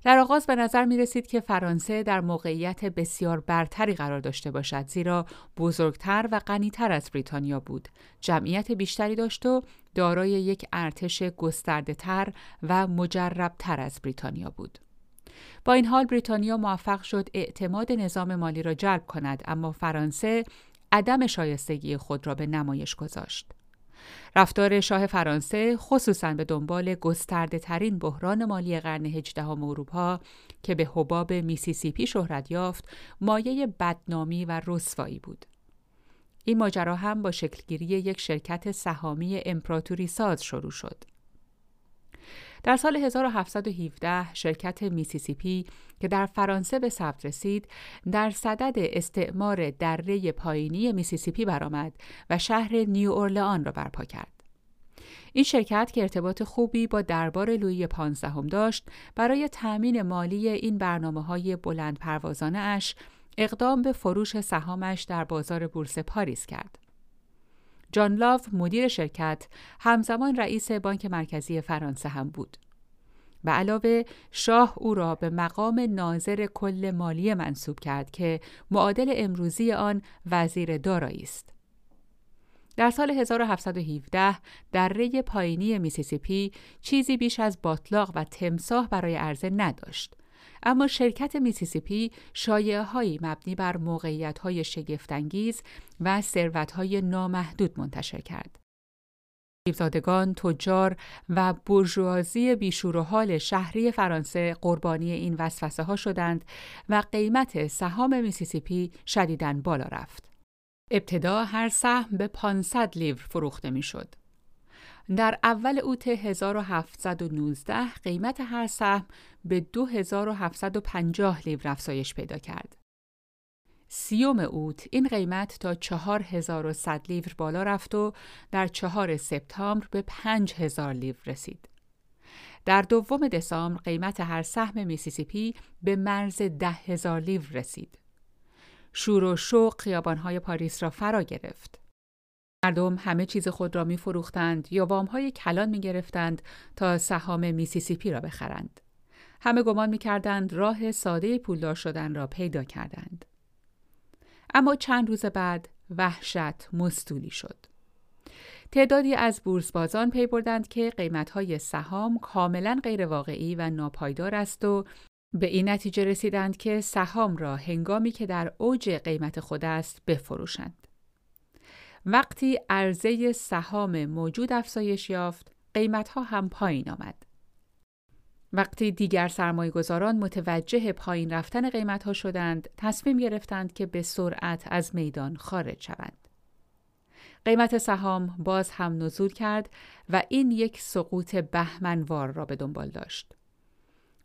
S1: در آغاز به نظر می رسید که فرانسه در موقعیت بسیار برتری قرار داشته باشد زیرا بزرگتر و غنیتر از بریتانیا بود. جمعیت بیشتری داشت و دارای یک ارتش گسترده تر و مجربتر از بریتانیا بود. با این حال بریتانیا موفق شد اعتماد نظام مالی را جلب کند اما فرانسه عدم شایستگی خود را به نمایش گذاشت. رفتار شاه فرانسه خصوصا به دنبال گسترده ترین بحران مالی قرن هجدهم اروپا که به حباب میسیسیپی شهرت یافت مایه بدنامی و رسوایی بود. این ماجرا هم با شکلگیری یک شرکت سهامی امپراتوری ساز شروع شد. در سال 1717 شرکت میسیسیپی که در فرانسه به ثبت رسید در صدد استعمار دره پایینی میسیسیپی برآمد و شهر نیو اورلئان را برپا کرد. این شرکت که ارتباط خوبی با دربار لویی پانزدهم داشت برای تأمین مالی این برنامه های بلند پروازانه اش اقدام به فروش سهامش در بازار بورس پاریس کرد. جان لاو مدیر شرکت همزمان رئیس بانک مرکزی فرانسه هم بود. به علاوه شاه او را به مقام ناظر کل مالی منصوب کرد که معادل امروزی آن وزیر دارایی است. در سال 1717 دره پایینی میسیسیپی چیزی بیش از باتلاق و تمساح برای عرضه نداشت. اما شرکت میسیسیپی شایعه هایی مبنی بر موقعیت های شگفتانگیز و ثروت های نامحدود منتشر کرد. دیوزادگان، تجار و برجوازی بیشور و حال شهری فرانسه قربانی این وسوسه ها شدند و قیمت سهام میسیسیپی شدیداً بالا رفت. ابتدا هر سهم به 500 لیور فروخته می‌شد. در اول اوت 1719 قیمت هر سهم به 2750 لیور افزایش پیدا کرد. سی‌ام اوت این قیمت تا 4100 لیور بالا رفت و در چهار سپتامبر به 5000 لیور رسید. در دوم دسامبر قیمت هر سهم میسیسیپی به مرز 10000 لیور رسید. شور و شوق خیابانهای پاریس را فرا گرفت. مردم همه چیز خود را می فروختند یا وامهای کلان می گرفتند تا سهام میسیسیپی را بخرند. همه گمان می کردند راه ساده پولدار شدن را پیدا کردند. اما چند روز بعد وحشت مستولی شد. تعدادی از بورسبازان پی بردند که قیمتهای سهام کاملا غیرواقعی و ناپایدار است و به این نتیجه رسیدند که سهام را هنگامی که در اوج قیمت خود است بفروشند. وقتی عرضه سهام موجود افزایش یافت، قیمتها هم پایین آمد. وقتی دیگر سرمایه گذاران متوجه پایین رفتن قیمتها شدند، تصمیم گرفتند که به سرعت از میدان خارج شوند. قیمت سهام باز هم نزول کرد و این یک سقوط بهمنوار را به دنبال داشت.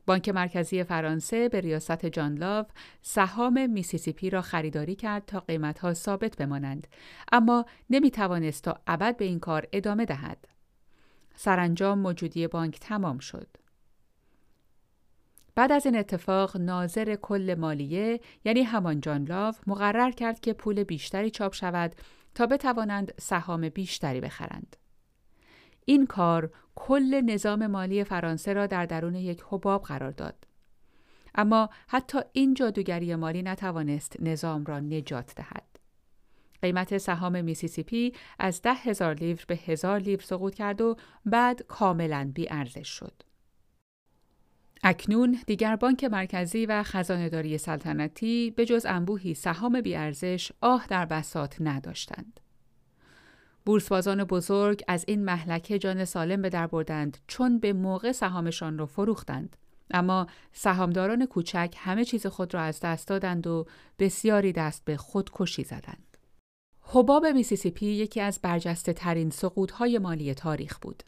S1: بانک مرکزی فرانسه به ریاست جان لاو سهام میسیسیپی را خریداری کرد تا قیمتها ثابت بمانند اما نمی توانست تا ابد به این کار ادامه دهد. سرانجام موجودی بانک تمام شد. بعد از این اتفاق ناظر کل مالیه یعنی همان جان لاو مقرر کرد که پول بیشتری چاپ شود تا بتوانند سهام بیشتری بخرند. این کار کل نظام مالی فرانسه را در درون یک حباب قرار داد. اما حتی این جادوگری مالی نتوانست نظام را نجات دهد. قیمت سهام میسیسیپی از ده هزار لیور به هزار لیور سقوط کرد و بعد کاملا بی ارزش شد. اکنون دیگر بانک مرکزی و خزانهداری سلطنتی به جز انبوهی سهام بیارزش آه در بساط نداشتند. بورسبازان بزرگ از این مهلکه جان سالم به در بردند چون به موقع سهامشان را فروختند. اما سهامداران کوچک همه چیز خود را از دست دادند و بسیاری دست به خودکشی زدند. حباب میسیسیپی یکی از برجسته ترین سقوطهای مالی تاریخ بود.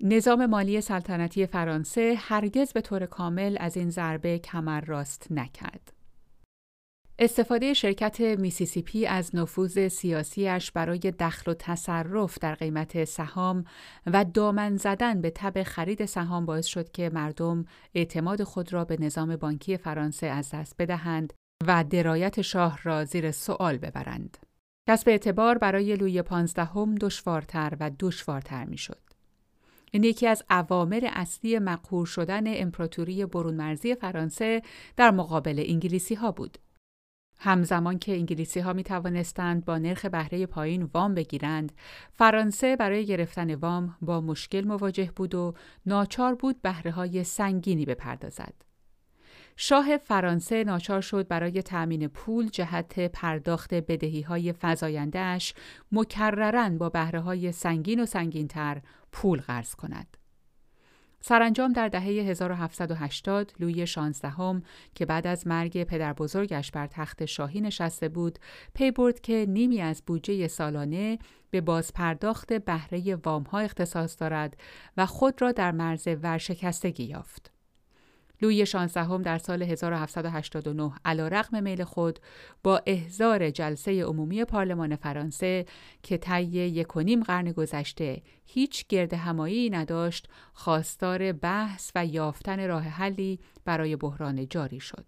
S1: نظام مالی سلطنتی فرانسه هرگز به طور کامل از این ضربه کمر راست نکرد. استفاده شرکت میسیسیپی از نفوذ سیاسیش برای دخل و تصرف در قیمت سهام و دامن زدن به تب خرید سهام باعث شد که مردم اعتماد خود را به نظام بانکی فرانسه از دست بدهند و درایت شاه را زیر سوال ببرند. کسب اعتبار برای لوی پانزدهم دشوارتر و دشوارتر می‌شد. این یکی از عوامر اصلی مقهور شدن امپراتوری برون مرزی فرانسه در مقابل انگلیسی ها بود. همزمان که انگلیسی ها می توانستند با نرخ بهره پایین وام بگیرند، فرانسه برای گرفتن وام با مشکل مواجه بود و ناچار بود بهره های سنگینی بپردازد. شاه فرانسه ناچار شد برای تأمین پول جهت پرداخت بدهی های فضایندهش مکررن با بهره های سنگین و سنگینتر پول قرض کند. سرانجام در دهه 1780 لوی شانزدهم که بعد از مرگ پدر بزرگش بر تخت شاهی نشسته بود پی برد که نیمی از بودجه سالانه به بازپرداخت بهره وامها اختصاص دارد و خود را در مرز ورشکستگی یافت. لوی شانزدهم در سال 1789 علا رقم میل خود با احضار جلسه عمومی پارلمان فرانسه که طی یک و نیم قرن گذشته هیچ گرد همایی نداشت خواستار بحث و یافتن راه حلی برای بحران جاری شد.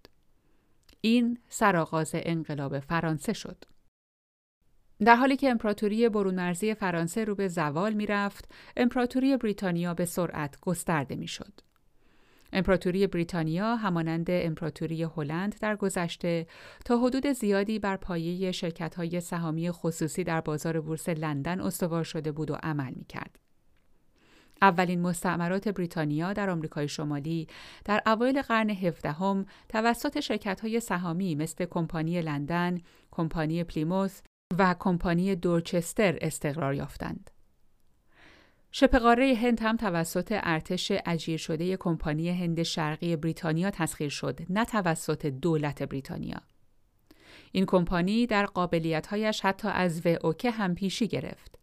S1: این سرآغاز انقلاب فرانسه شد. در حالی که امپراتوری برون مرزی فرانسه رو به زوال می رفت، امپراتوری بریتانیا به سرعت گسترده می شد. امپراتوری بریتانیا همانند امپراتوری هلند در گذشته تا حدود زیادی بر پایه شرکت‌های سهامی خصوصی در بازار بورس لندن استوار شده بود و عمل می‌کرد. اولین مستعمرات بریتانیا در آمریکای شمالی در اوایل قرن هفدهم توسط شرکت‌های سهامی مثل کمپانی لندن، کمپانی پلیموث و کمپانی دورچستر استقرار یافتند. شبه هند هم توسط ارتش اجیر شده کمپانی هند شرقی بریتانیا تسخیر شد نه توسط دولت بریتانیا. این کمپانی در قابلیت‌هایش حتی از اوکه هم پیشی گرفت.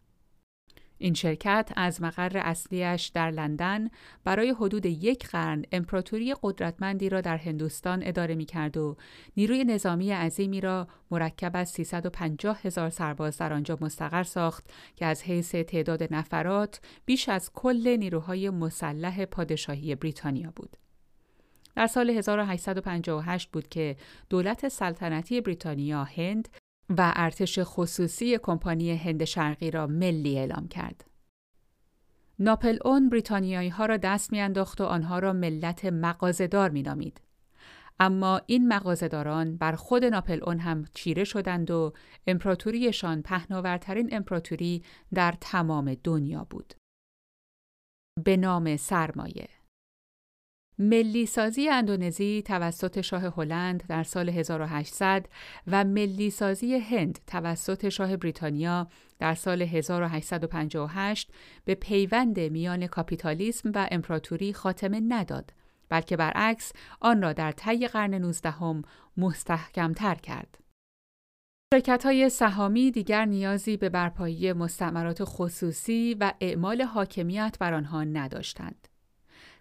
S1: این شرکت از مقر اصلیش در لندن برای حدود یک قرن امپراتوری قدرتمندی را در هندوستان اداره می کرد و نیروی نظامی عظیمی را مرکب از 350 هزار سرباز در آنجا مستقر ساخت که از حیث تعداد نفرات بیش از کل نیروهای مسلح پادشاهی بریتانیا بود. در سال 1858 بود که دولت سلطنتی بریتانیا هند و ارتش خصوصی کمپانی هند شرقی را ملی اعلام کرد. ناپل اون بریتانیایی ها را دست میانداخت و آنها را ملت مغازهدار مینامید. اما این مغازهداران بر خود ناپل اون هم چیره شدند و امپراتوریشان پهناورترین امپراتوری در تمام دنیا بود. به نام سرمایه ملی سازی اندونزی توسط شاه هلند در سال 1800 و ملی سازی هند توسط شاه بریتانیا در سال 1858 به پیوند میان کاپیتالیسم و امپراتوری خاتمه نداد بلکه برعکس آن را در طی قرن نوزدهم مستحکمتر کرد. شرکت های سهامی دیگر نیازی به برپایی مستعمرات خصوصی و اعمال حاکمیت بر آنها نداشتند.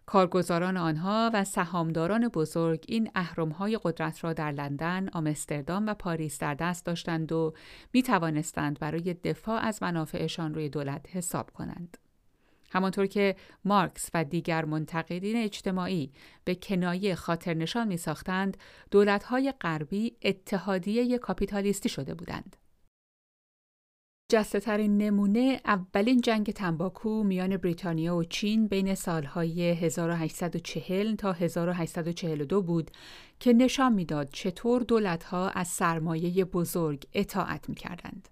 S1: کارگزاران آنها و سهامداران بزرگ این اهرمهای قدرت را در لندن، آمستردام و پاریس در دست داشتند و می توانستند برای دفاع از منافعشان روی دولت حساب کنند. همانطور که مارکس و دیگر منتقدین اجتماعی به کنایه خاطر نشان می ساختند، دولتهای غربی اتحادیه کاپیتالیستی شده بودند. جسته نمونه اولین جنگ تنباکو میان بریتانیا و چین بین سالهای 1840 تا 1842 بود که نشان می‌داد چطور دولتها از سرمایه بزرگ اطاعت می‌کردند.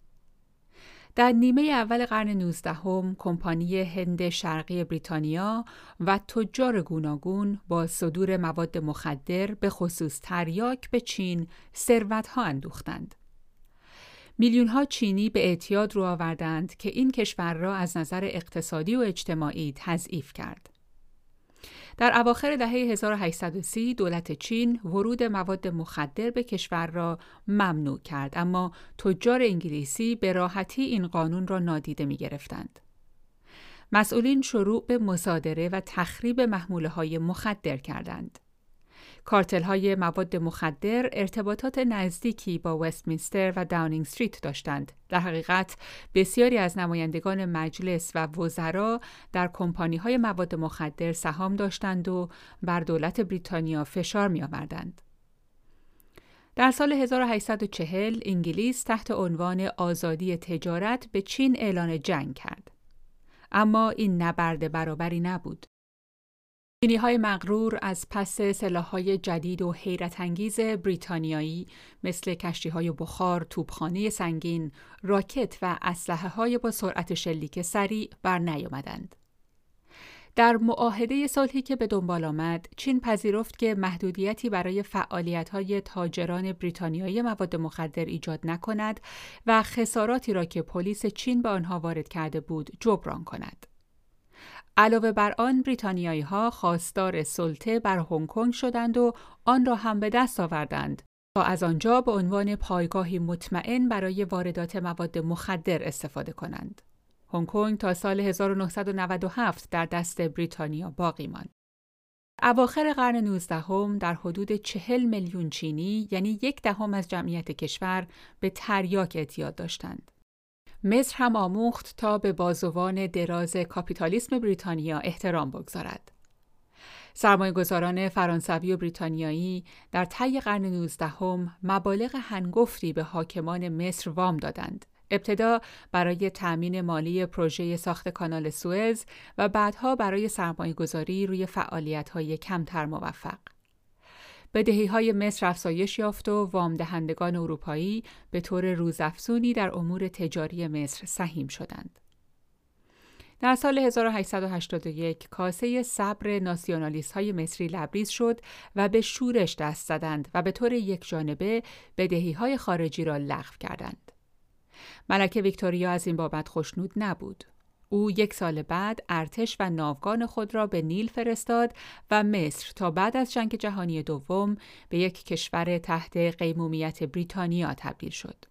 S1: در نیمه اول قرن 19 هم، کمپانی هند شرقی بریتانیا و تجار گوناگون با صدور مواد مخدر به خصوص تریاک به چین ثروتها اندوختند. میلیون ها چینی به اعتیاد رو آوردند که این کشور را از نظر اقتصادی و اجتماعی تضعیف کرد. در اواخر دهه 1830 دولت چین ورود مواد مخدر به کشور را ممنوع کرد اما تجار انگلیسی به راحتی این قانون را نادیده می گرفتند. مسئولین شروع به مصادره و تخریب محموله های مخدر کردند. کارتل های مواد مخدر ارتباطات نزدیکی با وستمینستر و داونینگ استریت داشتند. در حقیقت بسیاری از نمایندگان مجلس و وزرا در کمپانی های مواد مخدر سهام داشتند و بر دولت بریتانیا فشار می آوردند. در سال 1840 انگلیس تحت عنوان آزادی تجارت به چین اعلان جنگ کرد. اما این نبرد برابری نبود. چینی های مغرور از پس های جدید و حیرت انگیز بریتانیایی مثل کشتی های بخار، توپخانه سنگین، راکت و اسلحه های با سرعت شلیک سریع بر نیامدند. در معاهده صلحی که به دنبال آمد، چین پذیرفت که محدودیتی برای فعالیت های تاجران بریتانیایی مواد مخدر ایجاد نکند و خساراتی را که پلیس چین به آنها وارد کرده بود جبران کند. علاوه بر آن بریتانیایی ها خواستار سلطه بر هنگ کنگ شدند و آن را هم به دست آوردند تا از آنجا به عنوان پایگاهی مطمئن برای واردات مواد مخدر استفاده کنند. هنگ کنگ تا سال 1997 در دست بریتانیا باقی ماند. اواخر قرن 19 هم در حدود چهل میلیون چینی یعنی یک دهم از جمعیت کشور به تریاک اعتیاد داشتند. مصر هم آموخت تا به بازوان دراز کاپیتالیسم بریتانیا احترام بگذارد. گذاران فرانسوی و بریتانیایی در طی قرن نوزدهم مبالغ هنگفتی به حاکمان مصر وام دادند. ابتدا برای تأمین مالی پروژه ساخت کانال سوئز و بعدها برای گذاری روی فعالیت‌های کمتر موفق. بدهی های مصر افزایش یافت و وام دهندگان اروپایی به طور روزافزونی در امور تجاری مصر سهیم شدند. در سال 1881 کاسه صبر ناسیونالیست های مصری لبریز شد و به شورش دست زدند و به طور یک جانبه بدهی های خارجی را لغو کردند. ملکه ویکتوریا از این بابت خوشنود نبود. او یک سال بعد ارتش و ناوگان خود را به نیل فرستاد و مصر تا بعد از جنگ جهانی دوم به یک کشور تحت قیمومیت بریتانیا تبدیل شد.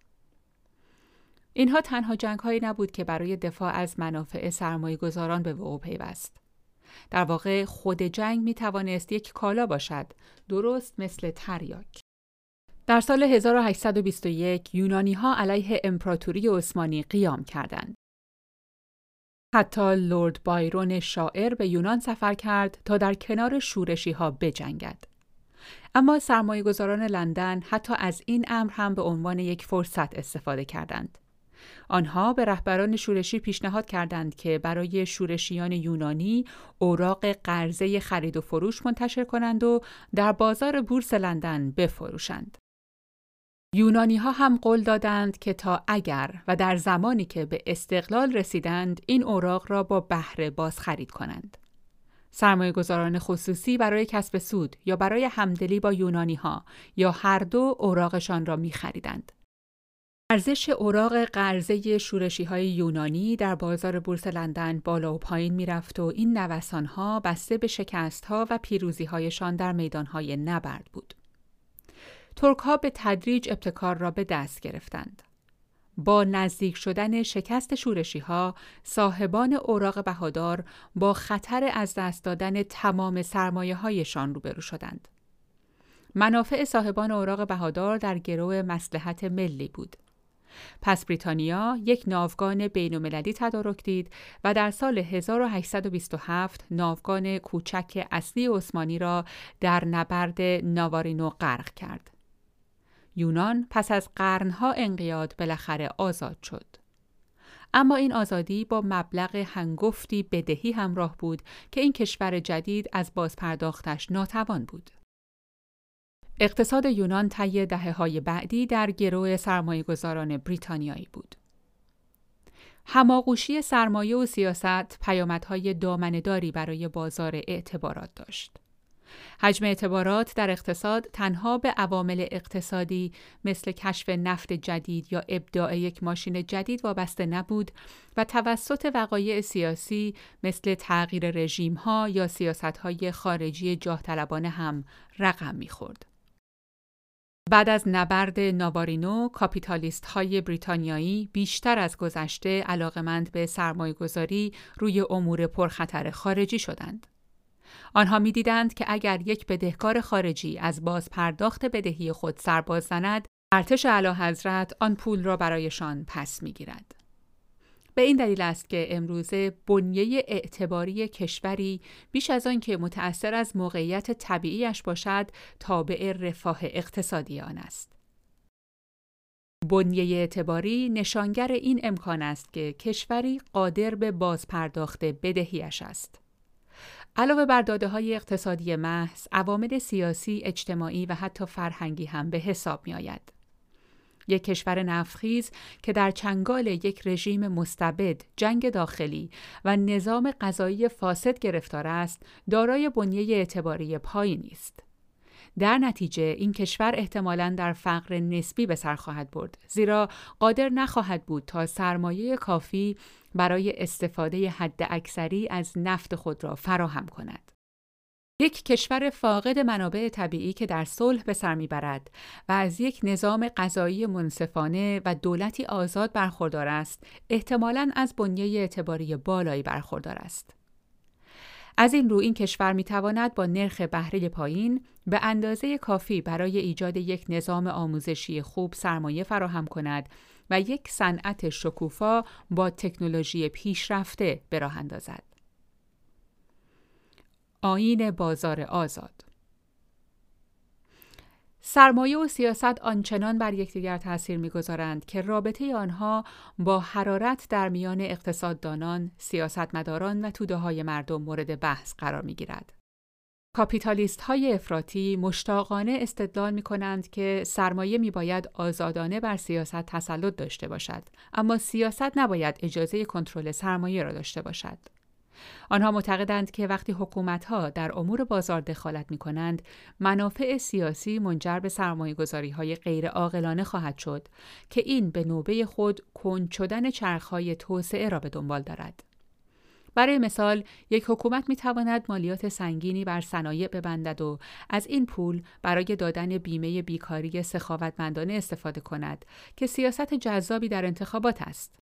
S1: اینها تنها جنگ هایی نبود که برای دفاع از منافع سرمایه گذاران به وقوع پیوست. در واقع خود جنگ می توانست یک کالا باشد، درست مثل تریاک. در سال 1821 یونانی ها علیه امپراتوری عثمانی قیام کردند. حتی لورد بایرون شاعر به یونان سفر کرد تا در کنار شورشی ها بجنگد. اما سرمایه گذاران لندن حتی از این امر هم به عنوان یک فرصت استفاده کردند. آنها به رهبران شورشی پیشنهاد کردند که برای شورشیان یونانی اوراق قرضه خرید و فروش منتشر کنند و در بازار بورس لندن بفروشند. یونانی ها هم قول دادند که تا اگر و در زمانی که به استقلال رسیدند این اوراق را با بهره باز خرید کنند. سرمایه گذاران خصوصی برای کسب سود یا برای همدلی با یونانی ها یا هر دو اوراقشان را می خریدند. ارزش اوراق قرضه شورشی های یونانی در بازار بورس لندن بالا و پایین می رفت و این نوسان ها بسته به شکست ها و پیروزی هایشان در میدان های نبرد بود. ترک ها به تدریج ابتکار را به دست گرفتند. با نزدیک شدن شکست شورشی ها، صاحبان اوراق بهادار با خطر از دست دادن تمام سرمایه هایشان روبرو شدند. منافع صاحبان اوراق بهادار در گروه مسلحت ملی بود. پس بریتانیا یک ناوگان بین‌المللی تدارک دید و در سال 1827 ناوگان کوچک اصلی عثمانی را در نبرد ناوارینو غرق کرد. یونان پس از قرنها انقیاد بالاخره آزاد شد. اما این آزادی با مبلغ هنگفتی بدهی همراه بود که این کشور جدید از بازپرداختش ناتوان بود. اقتصاد یونان طی دهه های بعدی در گروه سرمایه گذاران بریتانیایی بود. هماغوشی سرمایه و سیاست پیامدهای دامنداری برای بازار اعتبارات داشت. حجم اعتبارات در اقتصاد تنها به عوامل اقتصادی مثل کشف نفت جدید یا ابداع یک ماشین جدید وابسته نبود و توسط وقایع سیاسی مثل تغییر رژیم ها یا سیاست های خارجی جاه طلبانه هم رقم می‌خورد. بعد از نبرد ناوارینو، کاپیتالیست های بریتانیایی بیشتر از گذشته علاقمند به سرمایه گذاری روی امور پرخطر خارجی شدند. آنها می‌دیدند که اگر یک بدهکار خارجی از باز پرداخت بدهی خود سرباز زند، ارتش اعلی حضرت آن پول را برایشان پس می‌گیرد. به این دلیل است که امروزه بنیه اعتباری کشوری بیش از آن که متأثر از موقعیت طبیعیش باشد تابع رفاه اقتصادی آن است. بنیه اعتباری نشانگر این امکان است که کشوری قادر به بازپرداخت بدهیش است. علاوه بر داده های اقتصادی محض، عوامل سیاسی، اجتماعی و حتی فرهنگی هم به حساب می آید. یک کشور نفخیز که در چنگال یک رژیم مستبد، جنگ داخلی و نظام غذایی فاسد گرفتار است، دارای بنیه اعتباری پایینی است. در نتیجه این کشور احتمالاً در فقر نسبی به سر خواهد برد زیرا قادر نخواهد بود تا سرمایه کافی برای استفاده حد اکثری از نفت خود را فراهم کند. یک کشور فاقد منابع طبیعی که در صلح به سر می‌برد و از یک نظام غذایی منصفانه و دولتی آزاد برخوردار است احتمالاً از بنیه اعتباری بالایی برخوردار است از این رو این کشور می تواند با نرخ بهره پایین به اندازه کافی برای ایجاد یک نظام آموزشی خوب سرمایه فراهم کند و یک صنعت شکوفا با تکنولوژی پیشرفته به راه اندازد. آین بازار آزاد سرمایه و سیاست آنچنان بر یکدیگر تاثیر می‌گذارند که رابطه آنها با حرارت در میان اقتصاددانان، سیاستمداران و توده های مردم مورد بحث قرار می گیرد. کاپیتالیست های افراطی مشتاقانه استدلال می کنند که سرمایه می باید آزادانه بر سیاست تسلط داشته باشد، اما سیاست نباید اجازه کنترل سرمایه را داشته باشد. آنها معتقدند که وقتی حکومتها در امور بازار دخالت می کنند، منافع سیاسی منجر به سرمایه گذاری های غیر عاقلانه خواهد شد که این به نوبه خود کند شدن چرخهای توسعه را به دنبال دارد. برای مثال یک حکومت می تواند مالیات سنگینی بر صنایع ببندد و از این پول برای دادن بیمه بیکاری سخاوتمندانه استفاده کند که سیاست جذابی در انتخابات است.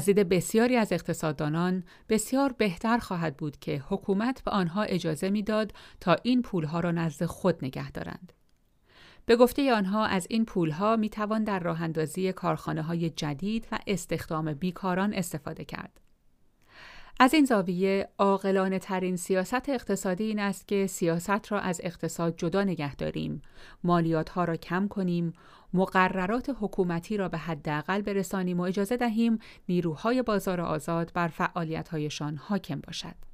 S1: از دید بسیاری از اقتصاددانان بسیار بهتر خواهد بود که حکومت به آنها اجازه می‌داد تا این پولها را نزد خود نگه دارند. به گفته آنها از این پولها می توان در راه اندازی کارخانه های جدید و استخدام بیکاران استفاده کرد. از این زاویه عاقلانه ترین سیاست اقتصادی این است که سیاست را از اقتصاد جدا نگه داریم، مالیات ها را کم کنیم، مقررات حکومتی را به حداقل برسانیم و اجازه دهیم نیروهای بازار آزاد بر فعالیت‌هایشان حاکم باشد.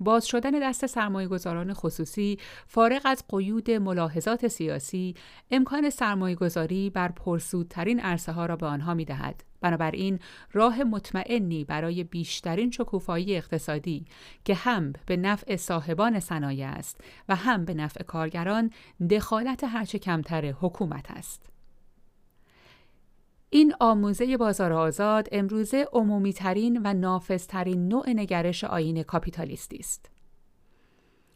S1: باز شدن دست سرمایه گذاران خصوصی فارغ از قیود ملاحظات سیاسی امکان سرمایه گذاری بر پرسودترین عرصه ها را به آنها می دهد. بنابراین راه مطمئنی برای بیشترین شکوفایی اقتصادی که هم به نفع صاحبان صنایع است و هم به نفع کارگران دخالت هرچه کمتر حکومت است. این آموزه بازار آزاد امروزه عمومی ترین و نافذترین نوع نگرش آین کاپیتالیستی است.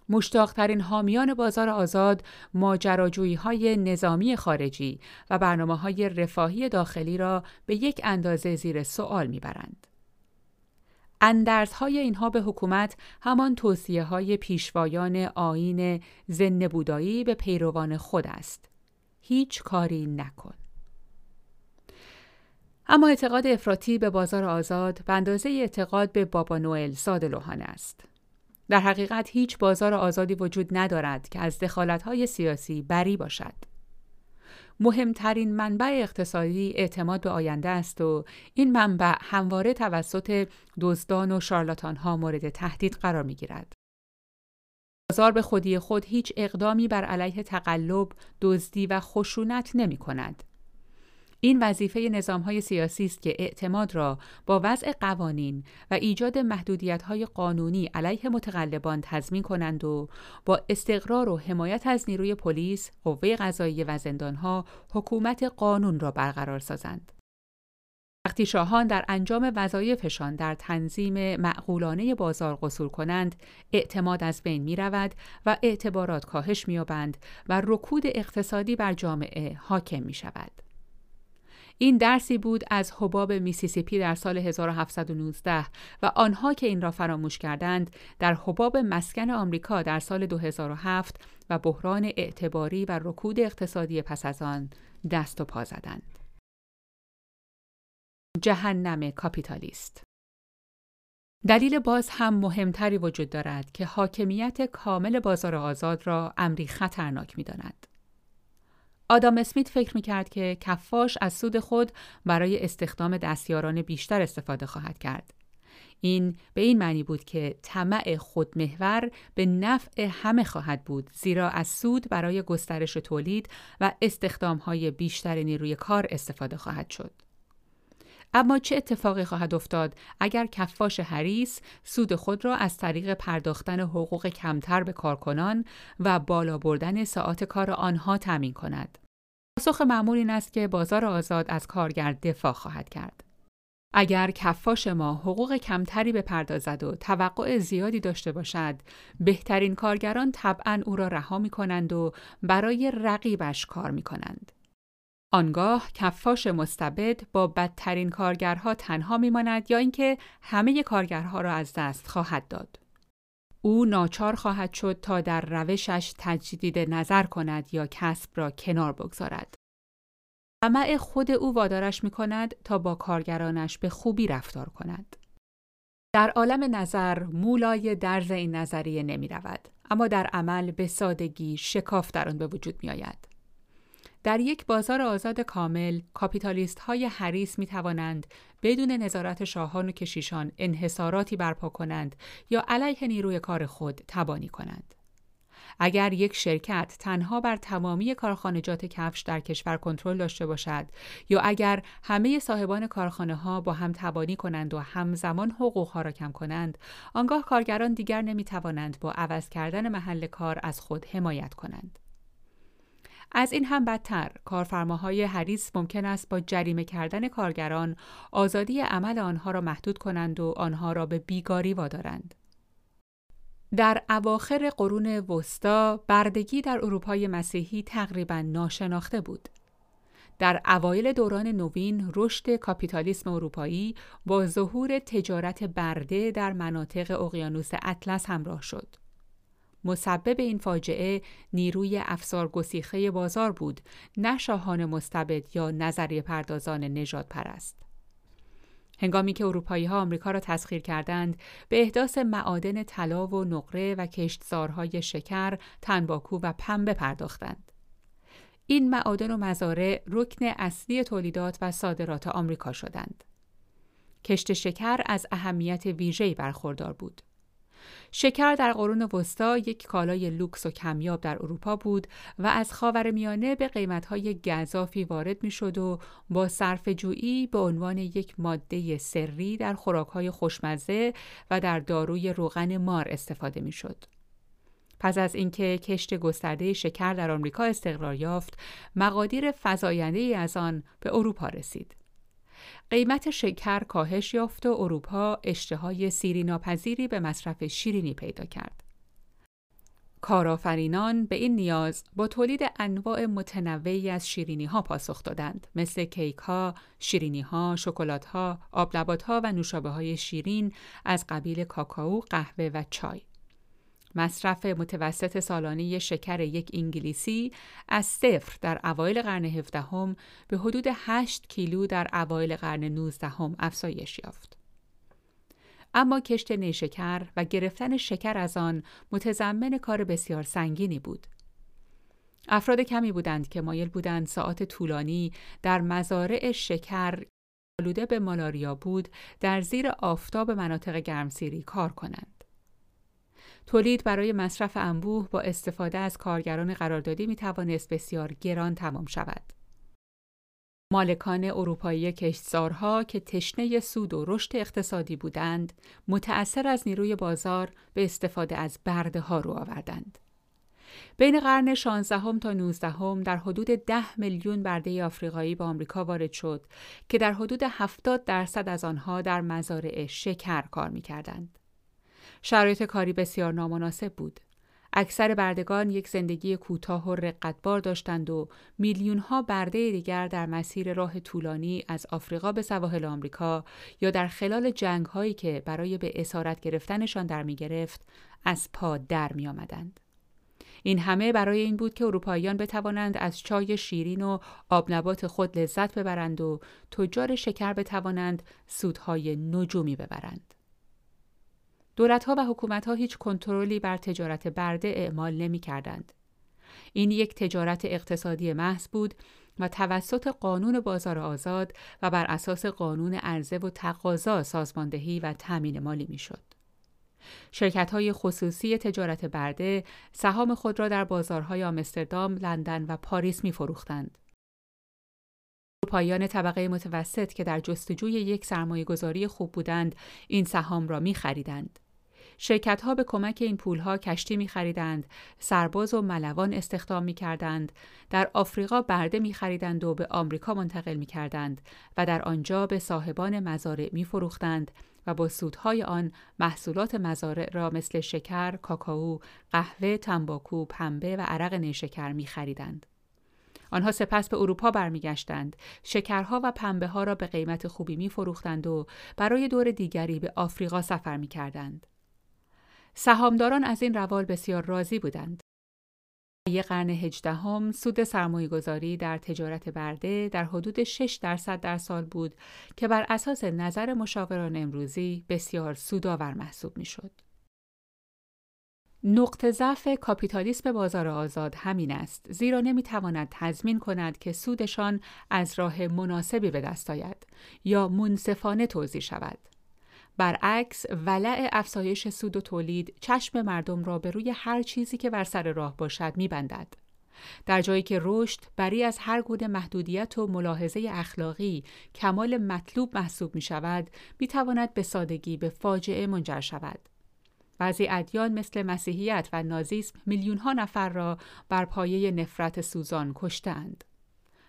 S1: مشتاقترین حامیان بازار آزاد ماجراجویی های نظامی خارجی و برنامه های رفاهی داخلی را به یک اندازه زیر سوال می‌برند. های اینها به حکومت همان توصیه های پیشوایان آین زن بودایی به پیروان خود است. هیچ کاری نکن. اما اعتقاد افراطی به بازار آزاد به اندازه اعتقاد به بابا نوئل ساده لوحانه است. در حقیقت هیچ بازار آزادی وجود ندارد که از دخالت‌های سیاسی بری باشد. مهمترین منبع اقتصادی اعتماد به آینده است و این منبع همواره توسط دزدان و شارلاتانها مورد تهدید قرار می گیرد. بازار به خودی خود هیچ اقدامی بر علیه تقلب، دزدی و خشونت نمی کند. این وظیفه نظام های سیاسی است که اعتماد را با وضع قوانین و ایجاد محدودیت های قانونی علیه متقلبان تضمین کنند و با استقرار و حمایت از نیروی پلیس، قوه قضایی و زندانها حکومت قانون را برقرار سازند. وقتی شاهان در انجام وظایفشان در تنظیم معقولانه بازار قصور کنند، اعتماد از بین می رود و اعتبارات کاهش می و رکود اقتصادی بر جامعه حاکم می شود. این درسی بود از حباب میسیسیپی در سال 1719 و آنها که این را فراموش کردند در حباب مسکن آمریکا در سال 2007 و بحران اعتباری و رکود اقتصادی پس از آن دست و پا زدند. جهنم کاپیتالیست دلیل باز هم مهمتری وجود دارد که حاکمیت کامل بازار آزاد را امری خطرناک می داند. آدام اسمیت فکر می‌کرد که کفاش از سود خود برای استخدام دستیاران بیشتر استفاده خواهد کرد. این به این معنی بود که طمع خودمحور به نفع همه خواهد بود زیرا از سود برای گسترش تولید و استخدام های بیشتر نیروی کار استفاده خواهد شد. اما چه اتفاقی خواهد افتاد اگر کفاش حریس سود خود را از طریق پرداختن حقوق کمتر به کارکنان و بالا بردن ساعات کار آنها تامین کند؟ پاسخ معمول این است که بازار آزاد از کارگر دفاع خواهد کرد. اگر کفاش ما حقوق کمتری بپردازد و توقع زیادی داشته باشد، بهترین کارگران طبعا او را رها می کنند و برای رقیبش کار می کنند. آنگاه کفاش مستبد با بدترین کارگرها تنها میماند یا اینکه همه کارگرها را از دست خواهد داد. او ناچار خواهد شد تا در روشش تجدید نظر کند یا کسب را کنار بگذارد. طمع خود او وادارش می کند تا با کارگرانش به خوبی رفتار کند. در عالم نظر مولای درز این نظریه نمی رود. اما در عمل به سادگی شکاف در آن به وجود می آید. در یک بازار آزاد کامل، کاپیتالیست های حریص می توانند بدون نظارت شاهان و کشیشان انحصاراتی برپا کنند یا علیه نیروی کار خود تبانی کنند. اگر یک شرکت تنها بر تمامی کارخانجات کفش در کشور کنترل داشته باشد یا اگر همه صاحبان کارخانه ها با هم تبانی کنند و همزمان حقوق ها را کم کنند آنگاه کارگران دیگر نمی توانند با عوض کردن محل کار از خود حمایت کنند از این هم بدتر کارفرماهای حریص ممکن است با جریمه کردن کارگران آزادی عمل آنها را محدود کنند و آنها را به بیگاری وادارند. در اواخر قرون وسطا بردگی در اروپای مسیحی تقریبا ناشناخته بود. در اوایل دوران نوین رشد کاپیتالیسم اروپایی با ظهور تجارت برده در مناطق اقیانوس اطلس همراه شد. مسبب این فاجعه نیروی افسار گسیخه بازار بود نه شاهان مستبد یا نظریه پردازان نجات پرست. هنگامی که اروپایی ها آمریکا را تسخیر کردند به احداث معادن طلا و نقره و کشتزارهای شکر، تنباکو و پنبه پرداختند. این معادن و مزارع رکن اصلی تولیدات و صادرات آمریکا شدند. کشت شکر از اهمیت ویژه‌ای برخوردار بود. شکر در قرون وسطا یک کالای لوکس و کمیاب در اروپا بود و از خاورمیانه به قیمتهای گذافی وارد می‌شد و با صرف جویی به عنوان یک ماده سری در خوراکهای خوشمزه و در داروی روغن مار استفاده می‌شد. پس از اینکه کشت گسترده شکر در آمریکا استقرار یافت، مقادیر فزاینده ای از آن به اروپا رسید. قیمت شکر کاهش یافت و اروپا اشتهای سیری ناپذیری به مصرف شیرینی پیدا کرد. کارآفرینان به این نیاز با تولید انواع متنوعی از شیرینی ها پاسخ دادند مثل کیک ها، شیرینی ها، شکلات ها، ها و نوشابه های شیرین از قبیل کاکائو، قهوه و چای. مصرف متوسط سالانه شکر یک انگلیسی از صفر در اوایل قرن هفدهم به حدود 8 کیلو در اوایل قرن نوزدهم افزایش یافت. اما کشت نیشکر و گرفتن شکر از آن متضمن کار بسیار سنگینی بود. افراد کمی بودند که مایل بودند ساعت طولانی در مزارع شکر آلوده به مالاریا بود در زیر آفتاب مناطق گرمسیری کار کنند. تولید برای مصرف انبوه با استفاده از کارگران قراردادی می توانست بسیار گران تمام شود. مالکان اروپایی کشتزارها که تشنه سود و رشد اقتصادی بودند، متأثر از نیروی بازار به استفاده از برده ها رو آوردند. بین قرن 16 تا 19 در حدود 10 میلیون برده آفریقایی به آمریکا وارد شد که در حدود 70 درصد از آنها در مزارع شکر کار می کردند. شرایط کاری بسیار نامناسب بود. اکثر بردگان یک زندگی کوتاه و رقتبار داشتند و میلیون ها برده دیگر در مسیر راه طولانی از آفریقا به سواحل آمریکا یا در خلال جنگ هایی که برای به اسارت گرفتنشان در می گرفت از پا در می آمدند. این همه برای این بود که اروپاییان بتوانند از چای شیرین و آبنبات خود لذت ببرند و تجار شکر بتوانند سودهای نجومی ببرند. دولتها و حکومتها هیچ کنترلی بر تجارت برده اعمال نمی کردند. این یک تجارت اقتصادی محض بود و توسط قانون بازار آزاد و بر اساس قانون عرضه و تقاضا سازماندهی و تأمین مالی می‌شد. شرکت های خصوصی تجارت برده سهام خود را در بازارهای آمستردام، لندن و پاریس می فروختند. پایان طبقه متوسط که در جستجوی یک سرمایه گذاری خوب بودند این سهام را می خریدند. شرکت ها به کمک این پول ها کشتی می خریدند، سرباز و ملوان استخدام می کردند، در آفریقا برده می خریدند و به آمریکا منتقل می کردند و در آنجا به صاحبان مزارع می فروختند و با سودهای آن محصولات مزارع را مثل شکر، کاکائو، قهوه، تنباکو، پنبه و عرق نیشکر می خریدند. آنها سپس به اروپا برمیگشتند شکرها و پنبه ها را به قیمت خوبی می فروختند و برای دور دیگری به آفریقا سفر می کردند. سهامداران از این روال بسیار راضی بودند. یک قرن هجدهم سود سرمایه گذاری در تجارت برده در حدود 6 درصد در سال بود که بر اساس نظر مشاوران امروزی بسیار سودآور محسوب می شد. نقطه ضعف کاپیتالیسم بازار آزاد همین است زیرا نمی‌تواند تضمین کند که سودشان از راه مناسبی به دست آید یا منصفانه توضیح شود برعکس ولع افزایش سود و تولید چشم مردم را به روی هر چیزی که بر سر راه باشد میبندد. در جایی که رشد بری از هر گونه محدودیت و ملاحظه اخلاقی کمال مطلوب محسوب می شود، می تواند به سادگی به فاجعه منجر شود. بعضی ادیان مثل مسیحیت و نازیسم میلیونها نفر را بر پایه نفرت سوزان کشتند.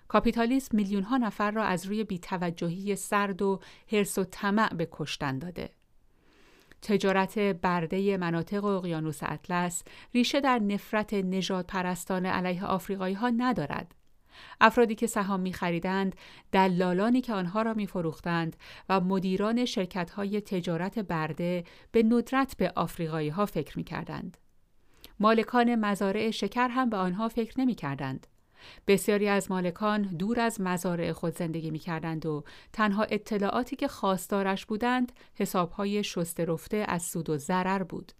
S1: کاپیتالیسم میلیونها نفر را از روی بیتوجهی سرد و حرس و طمع به کشتن داده. تجارت برده مناطق اقیانوس اطلس ریشه در نفرت نجات پرستان علیه آفریقایی ها ندارد. افرادی که سهام می خریدند، دلالانی که آنها را می فروختند و مدیران شرکت های تجارت برده به ندرت به آفریقایی ها فکر می کردند. مالکان مزارع شکر هم به آنها فکر نمی کردند. بسیاری از مالکان دور از مزارع خود زندگی می کردند و تنها اطلاعاتی که خواستارش بودند حسابهای شسته رفته از سود و ضرر بود.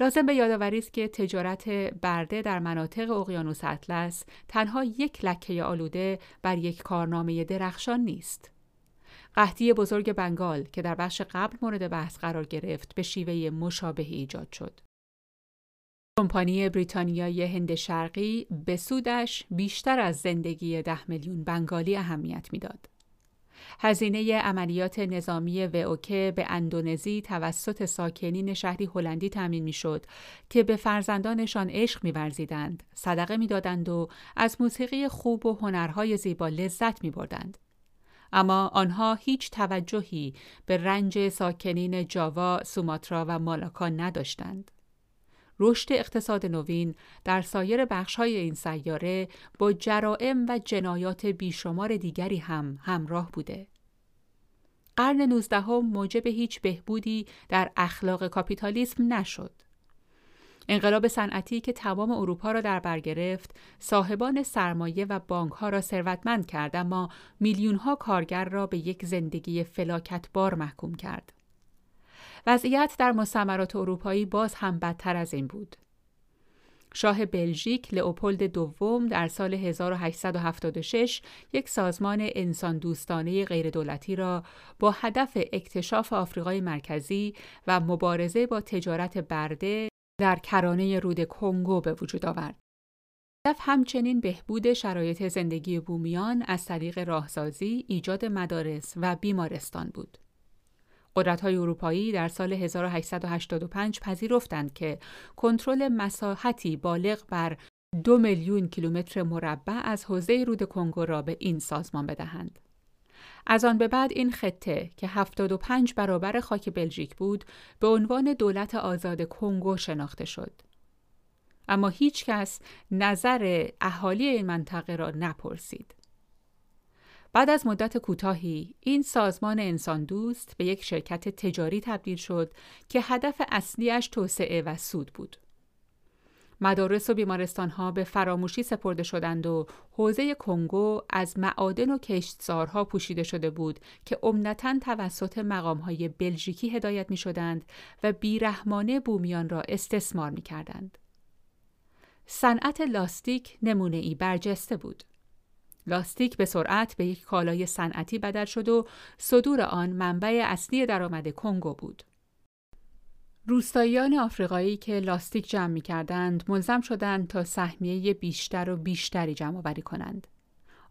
S1: لازم به یادآوری است که تجارت برده در مناطق اقیانوس اطلس تنها یک لکه آلوده بر یک کارنامه درخشان نیست. قحطی بزرگ بنگال که در بخش قبل مورد بحث قرار گرفت به شیوه مشابهی ایجاد شد. کمپانی بریتانیای هند شرقی به سودش بیشتر از زندگی ده میلیون بنگالی اهمیت می‌داد. هزینه عملیات نظامی وئوکه به اندونزی توسط ساکنین شهری هلندی تامین می‌شد که به فرزندانشان عشق میورزیدند، صدقه می‌دادند و از موسیقی خوب و هنرهای زیبا لذت میبردند. اما آنها هیچ توجهی به رنج ساکنین جاوا، سوماترا و مالاکا نداشتند. رشد اقتصاد نوین در سایر بخش‌های این سیاره با جرائم و جنایات بیشمار دیگری هم همراه بوده. قرن نوزدهم موجب هیچ بهبودی در اخلاق کاپیتالیسم نشد. انقلاب صنعتی که تمام اروپا را در بر گرفت، صاحبان سرمایه و بانکها را ثروتمند کرد اما میلیونها کارگر را به یک زندگی فلاکتبار محکوم کرد. وضعیت در مستعمرات اروپایی باز هم بدتر از این بود. شاه بلژیک لئوپولد دوم در سال 1876 یک سازمان انسان دوستانه غیردولتی را با هدف اکتشاف آفریقای مرکزی و مبارزه با تجارت برده در کرانه رود کنگو به وجود آورد. هدف همچنین بهبود شرایط زندگی بومیان از طریق راهسازی، ایجاد مدارس و بیمارستان بود. های اروپایی در سال 1885 پذیرفتند که کنترل مساحتی بالغ بر دو میلیون کیلومتر مربع از حوزه رود کنگو را به این سازمان بدهند. از آن به بعد این خطه که 75 برابر خاک بلژیک بود به عنوان دولت آزاد کنگو شناخته شد. اما هیچ کس نظر اهالی این منطقه را نپرسید. بعد از مدت کوتاهی این سازمان انسان دوست به یک شرکت تجاری تبدیل شد که هدف اصلیش توسعه و سود بود. مدارس و بیمارستان ها به فراموشی سپرده شدند و حوزه کنگو از معادن و کشتزارها پوشیده شده بود که عمدتا توسط مقام های بلژیکی هدایت می شدند و بیرحمانه بومیان را استثمار می کردند. صنعت لاستیک نمونه ای برجسته بود. لاستیک به سرعت به یک کالای صنعتی بدل شد و صدور آن منبع اصلی درآمد کنگو بود. روستاییان آفریقایی که لاستیک جمع می کردند ملزم شدند تا سهمیه بیشتر و بیشتری جمع آوری کنند.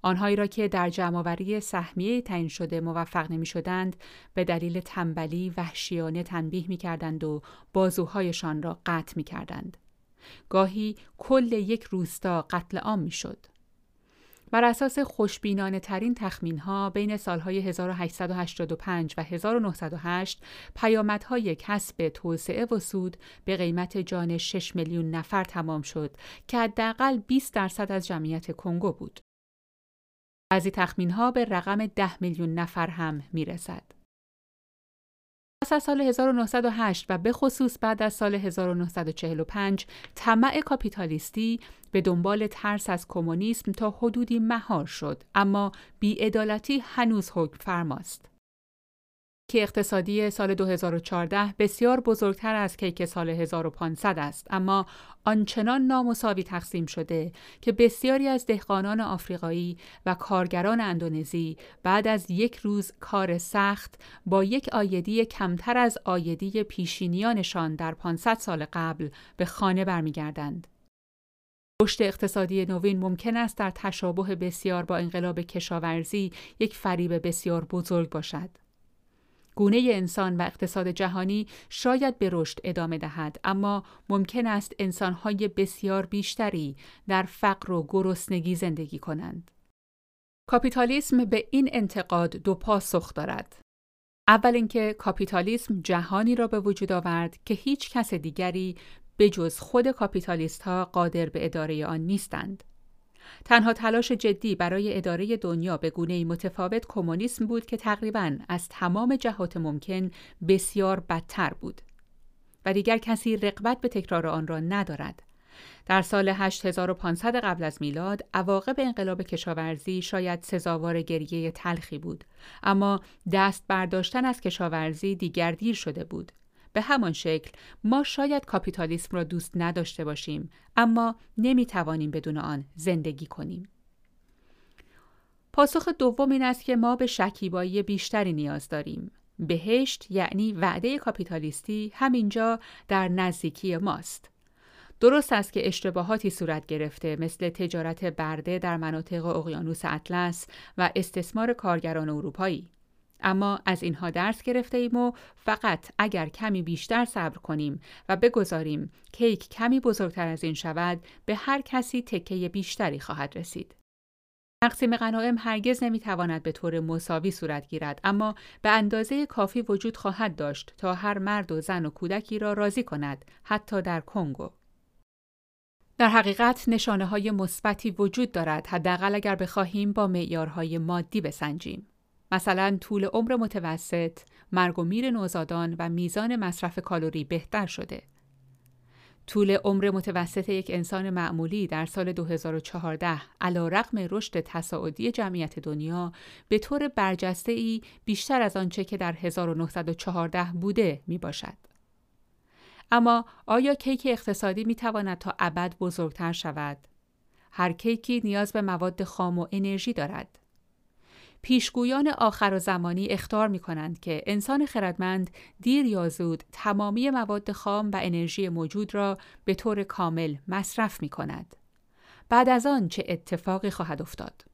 S1: آنهایی را که در جمعآوری سهمیه تعیین شده موفق نمی شدند به دلیل تنبلی وحشیانه تنبیه می کردند و بازوهایشان را قطع می کردند. گاهی کل یک روستا قتل عام می شد. بر اساس خوشبینانه ترین تخمین ها بین سالهای 1885 و 1908 پیامدهای کسب توسعه و سود به قیمت جان 6 میلیون نفر تمام شد که حداقل 20 درصد از جمعیت کنگو بود. بعضی تخمین ها به رقم 10 میلیون نفر هم می رسد. پس از سال 1908 و به خصوص بعد از سال 1945 طمع کاپیتالیستی به دنبال ترس از کمونیسم تا حدودی مهار شد اما بیعدالتی هنوز حکم فرماست. که اقتصادی سال 2014 بسیار بزرگتر از کیک سال 1500 است اما آنچنان نامساوی تقسیم شده که بسیاری از دهقانان آفریقایی و کارگران اندونزی بعد از یک روز کار سخت با یک آیدی کمتر از آیدی پیشینیانشان در 500 سال قبل به خانه برمیگردند. رشد اقتصادی نوین ممکن است در تشابه بسیار با انقلاب کشاورزی یک فریب بسیار بزرگ باشد. گونه انسان و اقتصاد جهانی شاید به رشد ادامه دهد اما ممکن است انسانهای بسیار بیشتری در فقر و گرسنگی زندگی کنند. کاپیتالیسم به این انتقاد دو پاسخ دارد. اول اینکه کاپیتالیسم جهانی را به وجود آورد که هیچ کس دیگری به جز خود کاپیتالیست ها قادر به اداره آن نیستند. تنها تلاش جدی برای اداره دنیا به گونه متفاوت کمونیسم بود که تقریبا از تمام جهات ممکن بسیار بدتر بود. و دیگر کسی رقبت به تکرار آن را ندارد. در سال 8500 قبل از میلاد عواقب انقلاب کشاورزی شاید سزاوار گریه تلخی بود. اما دست برداشتن از کشاورزی دیگر دیر شده بود. به همان شکل ما شاید کاپیتالیسم را دوست نداشته باشیم اما نمی توانیم بدون آن زندگی کنیم. پاسخ دوم این است که ما به شکیبایی بیشتری نیاز داریم. بهشت یعنی وعده کاپیتالیستی همینجا در نزدیکی ماست. درست است که اشتباهاتی صورت گرفته مثل تجارت برده در مناطق اقیانوس اطلس و استثمار کارگران اروپایی. اما از اینها درس گرفته ایم و فقط اگر کمی بیشتر صبر کنیم و بگذاریم کیک کمی بزرگتر از این شود به هر کسی تکه بیشتری خواهد رسید. تقسیم غنایم هرگز نمی‌تواند به طور مساوی صورت گیرد اما به اندازه کافی وجود خواهد داشت تا هر مرد و زن و کودکی را راضی کند حتی در کنگو در حقیقت نشانه های مثبتی وجود دارد حداقل اگر بخواهیم با معیارهای مادی بسنجیم مثلا طول عمر متوسط، مرگ و میر نوزادان و میزان مصرف کالری بهتر شده. طول عمر متوسط یک انسان معمولی در سال 2014 علا رقم رشد تصاعدی جمعیت دنیا به طور برجسته ای بیشتر از آنچه که در 1914 بوده می باشد. اما آیا کیک اقتصادی می تواند تا ابد بزرگتر شود؟ هر کیکی نیاز به مواد خام و انرژی دارد. پیشگویان آخر و زمانی اختار می کنند که انسان خردمند دیر یا زود تمامی مواد خام و انرژی موجود را به طور کامل مصرف می کند. بعد از آن چه اتفاقی خواهد افتاد؟